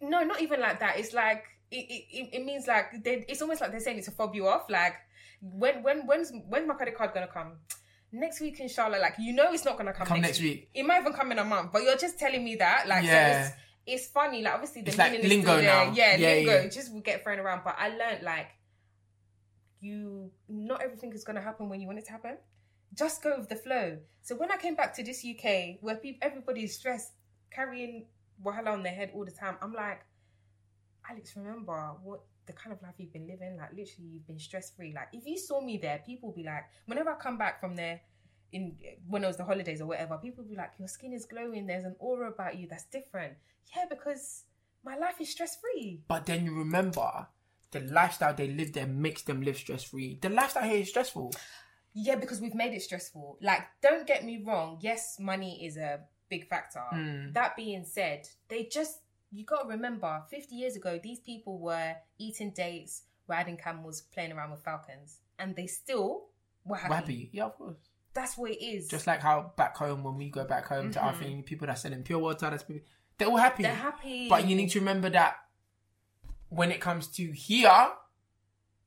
no, not even like that. It's like it, it, it- means like they, it's almost like they're saying it to fob you off. Like when when when's when's my credit card gonna come? Next week, inshallah. Like you know, it's not gonna come, Come next week. It might even come in a month, but you're just telling me that. Like Yeah. so it's, funny. Like obviously the It's like lingo now. Yeah, Yeah, lingo. yeah. Just will get thrown around. But I learned like you not everything is gonna happen when you want it to happen. Just go with the flow. So when I came back to this UK where people everybody is stressed, carrying wahala on their head all the time, I'm like, Alex, remember what the kind of life you've been living. Like literally, you've been stress free. Like if you saw me there, people be like, whenever I come back from there, in when it was the holidays or whatever, people be like, your skin is glowing. There's an aura about you that's different. Yeah, because my life is stress free. But then you remember the lifestyle they live there makes them live stress free. The lifestyle here is stressful. Yeah, because we've made it stressful. Like, don't get me wrong. Yes, money is a big factor. Mm. That being said, they just you got to remember, 50 years ago, these people were eating dates, riding camels, playing around with falcons, and they still were happy. We're happy. Yeah, of course. That's what it is. Just like how back home, when we go back home to our thing, people that selling pure water, that's people, they're all happy. they're happy. But you need to remember that when it comes to here,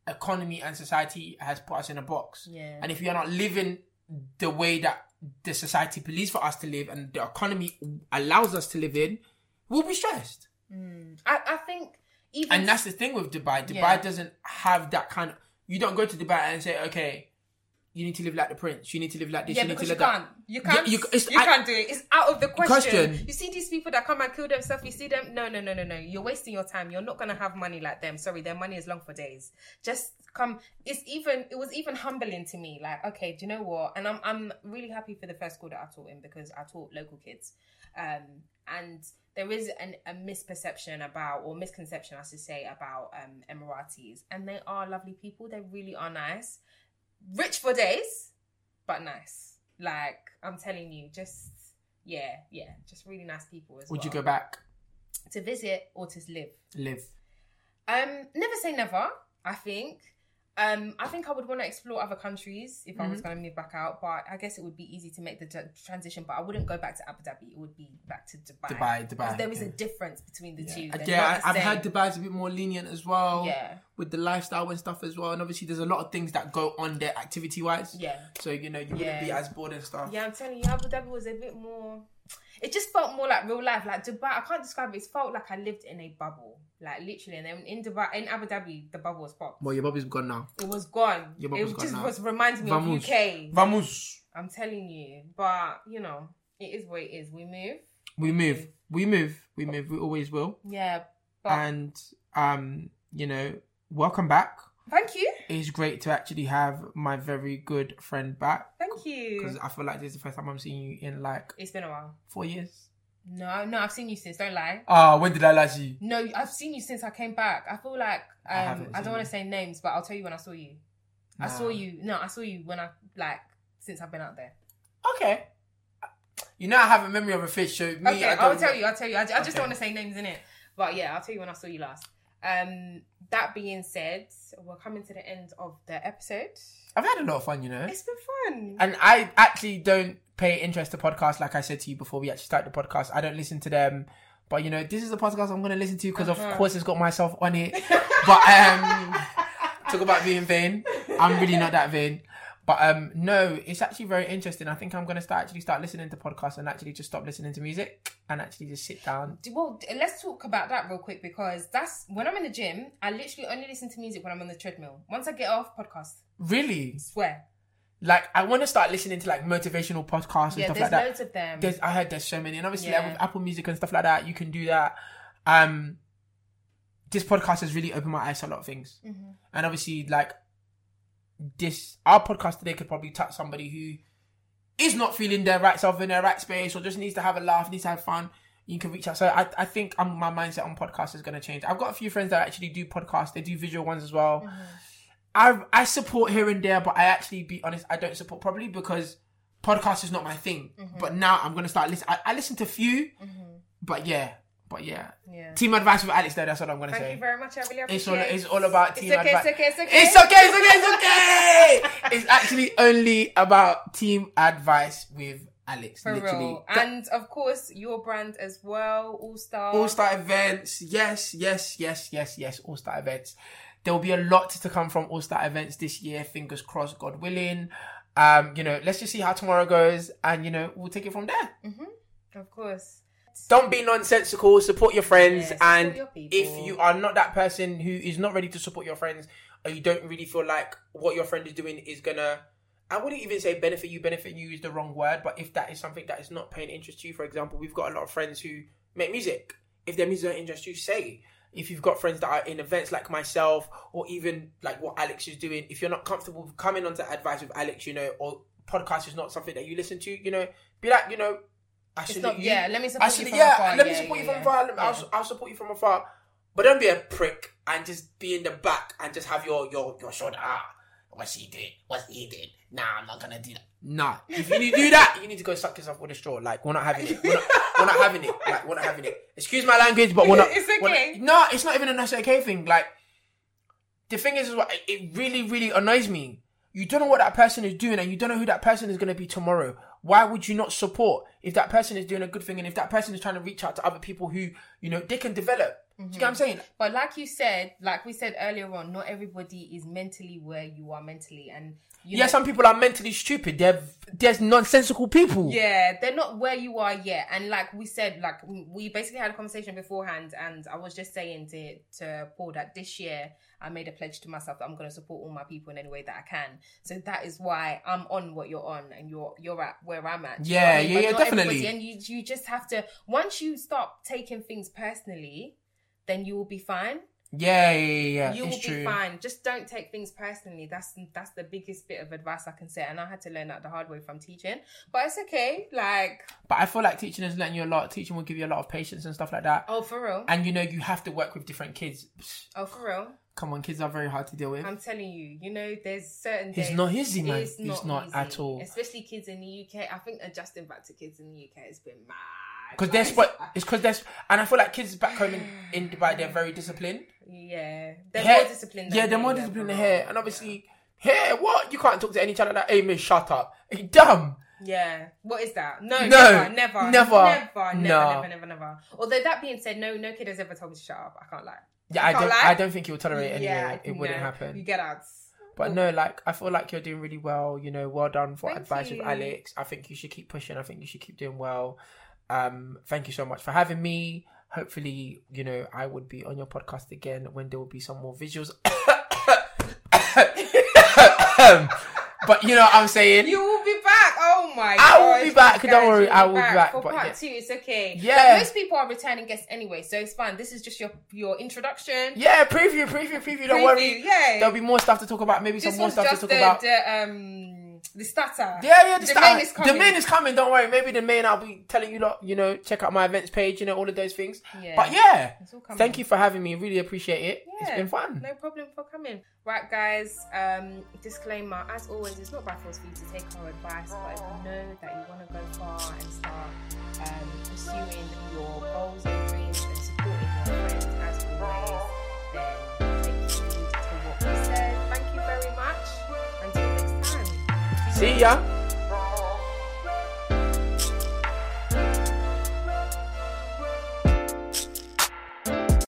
economy and society has put us in a box. Yeah. And if we are not living the way that the society believes for us to live and the economy allows us to live in, we'll be stressed. Mm. I, I think even And that's the thing with Dubai. Dubai Yeah. doesn't have that kind of. You don't go to Dubai and say, okay, you need to live like the prince. You need to live like this. yeah, you need because you can't. that. You can't. you- you I- can't do it. It's out of the question. Question. You see these people that come and kill themselves. You see them. No, no, no, no, no. You're wasting your time. You're not gonna have money like them. Sorry, their money is long for days. Just come. It's even. It was even humbling to me. Like, okay, do you know what? And I'm I'm really happy for the first school that I taught in because I taught local kids. Um, and there is an, a misperception about, or misconception, I should say, about um, Emiratis, and they are lovely people. They really are nice, rich for days, but nice. Like I'm telling you, just yeah, yeah, just really nice people as well. Would well. you go back? to visit or to live? Live. Um, never say never. I think. Um, I think I would want to explore other countries if I Mm-hmm. was going to move back out, but I guess it would be easy to make the transition. But I wouldn't go back to Abu Dhabi. It would be back to Dubai. Dubai, Dubai, There is a difference between the two. Yeah, They're yeah I, I've heard Dubai's a bit more lenient as well. Yeah. With the lifestyle and stuff as well. And obviously, there's a lot of things that go on there activity wise. Yeah. So, you know, you wouldn't be as bored and stuff. Yeah, I'm telling you, Abu Dhabi was a bit more. It just felt more like real life. Like Dubai, I can't describe it. It felt like I lived in a bubble, like literally. And then in Dubai, in Abu Dhabi, the bubble was popped. Well, your bubble's gone now. It was gone. Your it bubble's gone just now. was reminding me Vamos. of UK. Vamos. I'm telling you, but you know, it is what it is. We move. We move. We move. We move. We always will. Yeah, but And, um, you know, welcome back. thank you, It's great to actually have my very good friend back. thank you. Because I feel like this is the first time I'm seeing you in like It's been a while. four years. No, no, I've seen you since. Don't lie. Ah, when did I last see you? No, I've seen you since I came back. I feel like I um, haven't I, don't want to say names, but I'll tell you when I saw you. I saw you. No, I saw you when I like since I've been out there. Okay. You know, I have a memory of a fish, so me, okay, I I'll don't- tell you. I'll tell you. I, I just Okay. don't want to say names in it. But yeah, I'll tell you when I saw you last. Um, that being said, we're coming to the end of the episode. I've had a lot of fun, you know. It's been fun. And I actually don't pay interest to podcasts, like I said to you before we actually start the podcast. I don't listen to them. But, you know, this is the podcast I'm going to listen to because, Uh-huh. of course, it's got myself on it. [laughs] but, um, talk about being vain. I'm really not that vain. But um, no, it's actually very interesting. I think I'm going to start actually start listening to podcasts and actually just stop listening to music and actually just sit down. well, let's talk about that real quick because that's when I'm in the gym. I literally only listen to music when I'm on the treadmill. Once I get off, podcast. Really? Swear. Like, I want to start listening to like motivational podcasts and Yeah, stuff there's like that. loads of them. There's, I heard there's so many, and obviously Yeah. like, with Apple Music and stuff like that, you can do that. Um, this podcast has really opened my eyes to a lot of things, Mhm. and obviously, like this, our podcast today could probably touch somebody who is not feeling their right self in their right space, or just needs to have a laugh, needs to have fun. You can reach out. So I, I think um, my mindset on podcasts is going to change. I've got a few friends that actually do podcasts. They do visual ones as well. Mm-hmm. I I support here and there, but I actually, be honest, I don't support probably because podcast is not my thing. Mm-hmm. But now I'm gonna start listen. I, I listen to few, but yeah, but yeah. Yeah. Team advice with Alex, though. That's what I'm gonna Thank say. Thank you very much. I really appreciate It's all it. it's all about team okay, advice. it's okay, it's okay. It's okay. It's okay. It's [laughs] okay. it's actually only about team advice with Alex. For literally. real. And of course, your brand as well, Allstar. All Star events. Yes, yes, yes, yes, yes. Allstar events. There will be a lot to come from Allstar events this year. Fingers crossed, God willing. Um, you know, let's just see how tomorrow goes, and you know, we'll take it from there. Of course. Don't be nonsensical. Support your friends, Yeah, support and your if you are not that person who is not ready to support your friends, or you don't really feel like what your friend is doing is gonna, I wouldn't even say benefit you. Benefit you is the wrong word, but if that is something that is not paying interest to you, for example, we've got a lot of friends who make music. If their music don't interest you, say. If you've got friends that are in events like myself, or even like what Alex is doing, if you're not comfortable coming onto advice with Alex, you know, or podcast is not something that you listen to, you know, be like, you know, I It's not, you. yeah, let me support Actually, you from yeah, afar. let me Yeah, support yeah, you from afar. Yeah. I'll, I'll support you from afar. But don't be a prick and just be in the back and just have your your your shoulder. Ah, what she did, what he did. Nah, I'm not gonna do that. Nah, if you do [laughs] that, you need to go suck yourself with a straw. Like we're not having it. We're not, we're not having it. Like we're not having it. Excuse my language, but we're not. [laughs] It's we're not- okay. no, it's not even a that's okay thing. Like the thing is, is what it really, really annoys me. You don't know what that person is doing, and you don't know who that person is going to be tomorrow. Why would you not support if that person is doing a good thing, and if that person is trying to reach out to other people who you know they can develop? Do you get what mm-hmm. I'm saying? But like you said, like we said earlier on, not everybody is mentally where you are mentally, and you Yeah, know, some people are mentally stupid. They're there's nonsensical people. yeah, they're not where you are yet. And like we said, like we basically had a conversation beforehand, and I was just saying to to Paul that this year I made a pledge to myself that I'm going to support all my people in any way that I can. So that is why I'm on what you're on, and you're you're at where I'm at. You know Yeah, I mean? yeah, yeah, definitely. everybody- And you you just have to once you stop taking things personally, then you will be fine. Yeah, yeah, yeah. yeah. you it's will true. be fine. Just don't take things personally. That's that's the biggest bit of advice I can say, and I had to learn that the hard way from teaching. But it's okay. Like, But I feel like teaching has learned you a lot. Teaching will give you a lot of patience and stuff like that. oh, for real. And you know, you have to work with different kids. Oh, for real. Come on, kids are very hard to deal with. I'm telling you. You know, there's certain. It's not easy, man. It's It's not easy. at all. Especially kids in the UK. I think adjusting back to kids in the UK has been mad. Because they're sp- it's because they're, and I feel like kids back home in, in [sighs] Dubai, they're very disciplined. Yeah, they're Here- more disciplined. Yeah, they're more disciplined than here. And obviously, here, what? You can't talk to any child like that. Hey, miss, shut up. You dumb? Yeah. What is that? No, No, never, never, never. never, never, No. never, never, never. Although that being said, no, no kid has ever told me to shut up. I can't lie. Yeah, I Can't don't, lie. I don't think he would tolerate it anyway. Yeah, it wouldn't happen. You get out. But no, like, I feel like you're doing really well. You know, well done for Thank advice you. with Alex. I think you should keep pushing. I think you should keep doing well. Um, thank you so much for having me. Hopefully, you know, I would be on your podcast again when there will be some more visuals. [coughs] but you know what I'm saying? You will be back. Oh my god. I will be back. Don't worry, I will be back, For but part yeah. two, it's okay. Yeah. But most people are returning guests anyway, so it's fine. This is just your your introduction. Yeah, preview, preview, preview. Don't Preview, worry. Yeah. There'll be more stuff to talk about. Maybe this some more stuff to talk the, about. the um the starter. Yeah, yeah, the, the main is coming. The main is coming. Don't worry. Maybe the main. I'll be telling you lot. You know, check out my events page. You know, all of those things. Yeah. But yeah, It's all coming. thank you for having me. Really appreciate it. It's been fun. No problem for coming. Right, guys. Um, disclaimer: as always, it's not by force for you to take our advice, but if you know that you want to go far and start um, pursuing your goals and dreams and supporting your friends, as always, then See ya.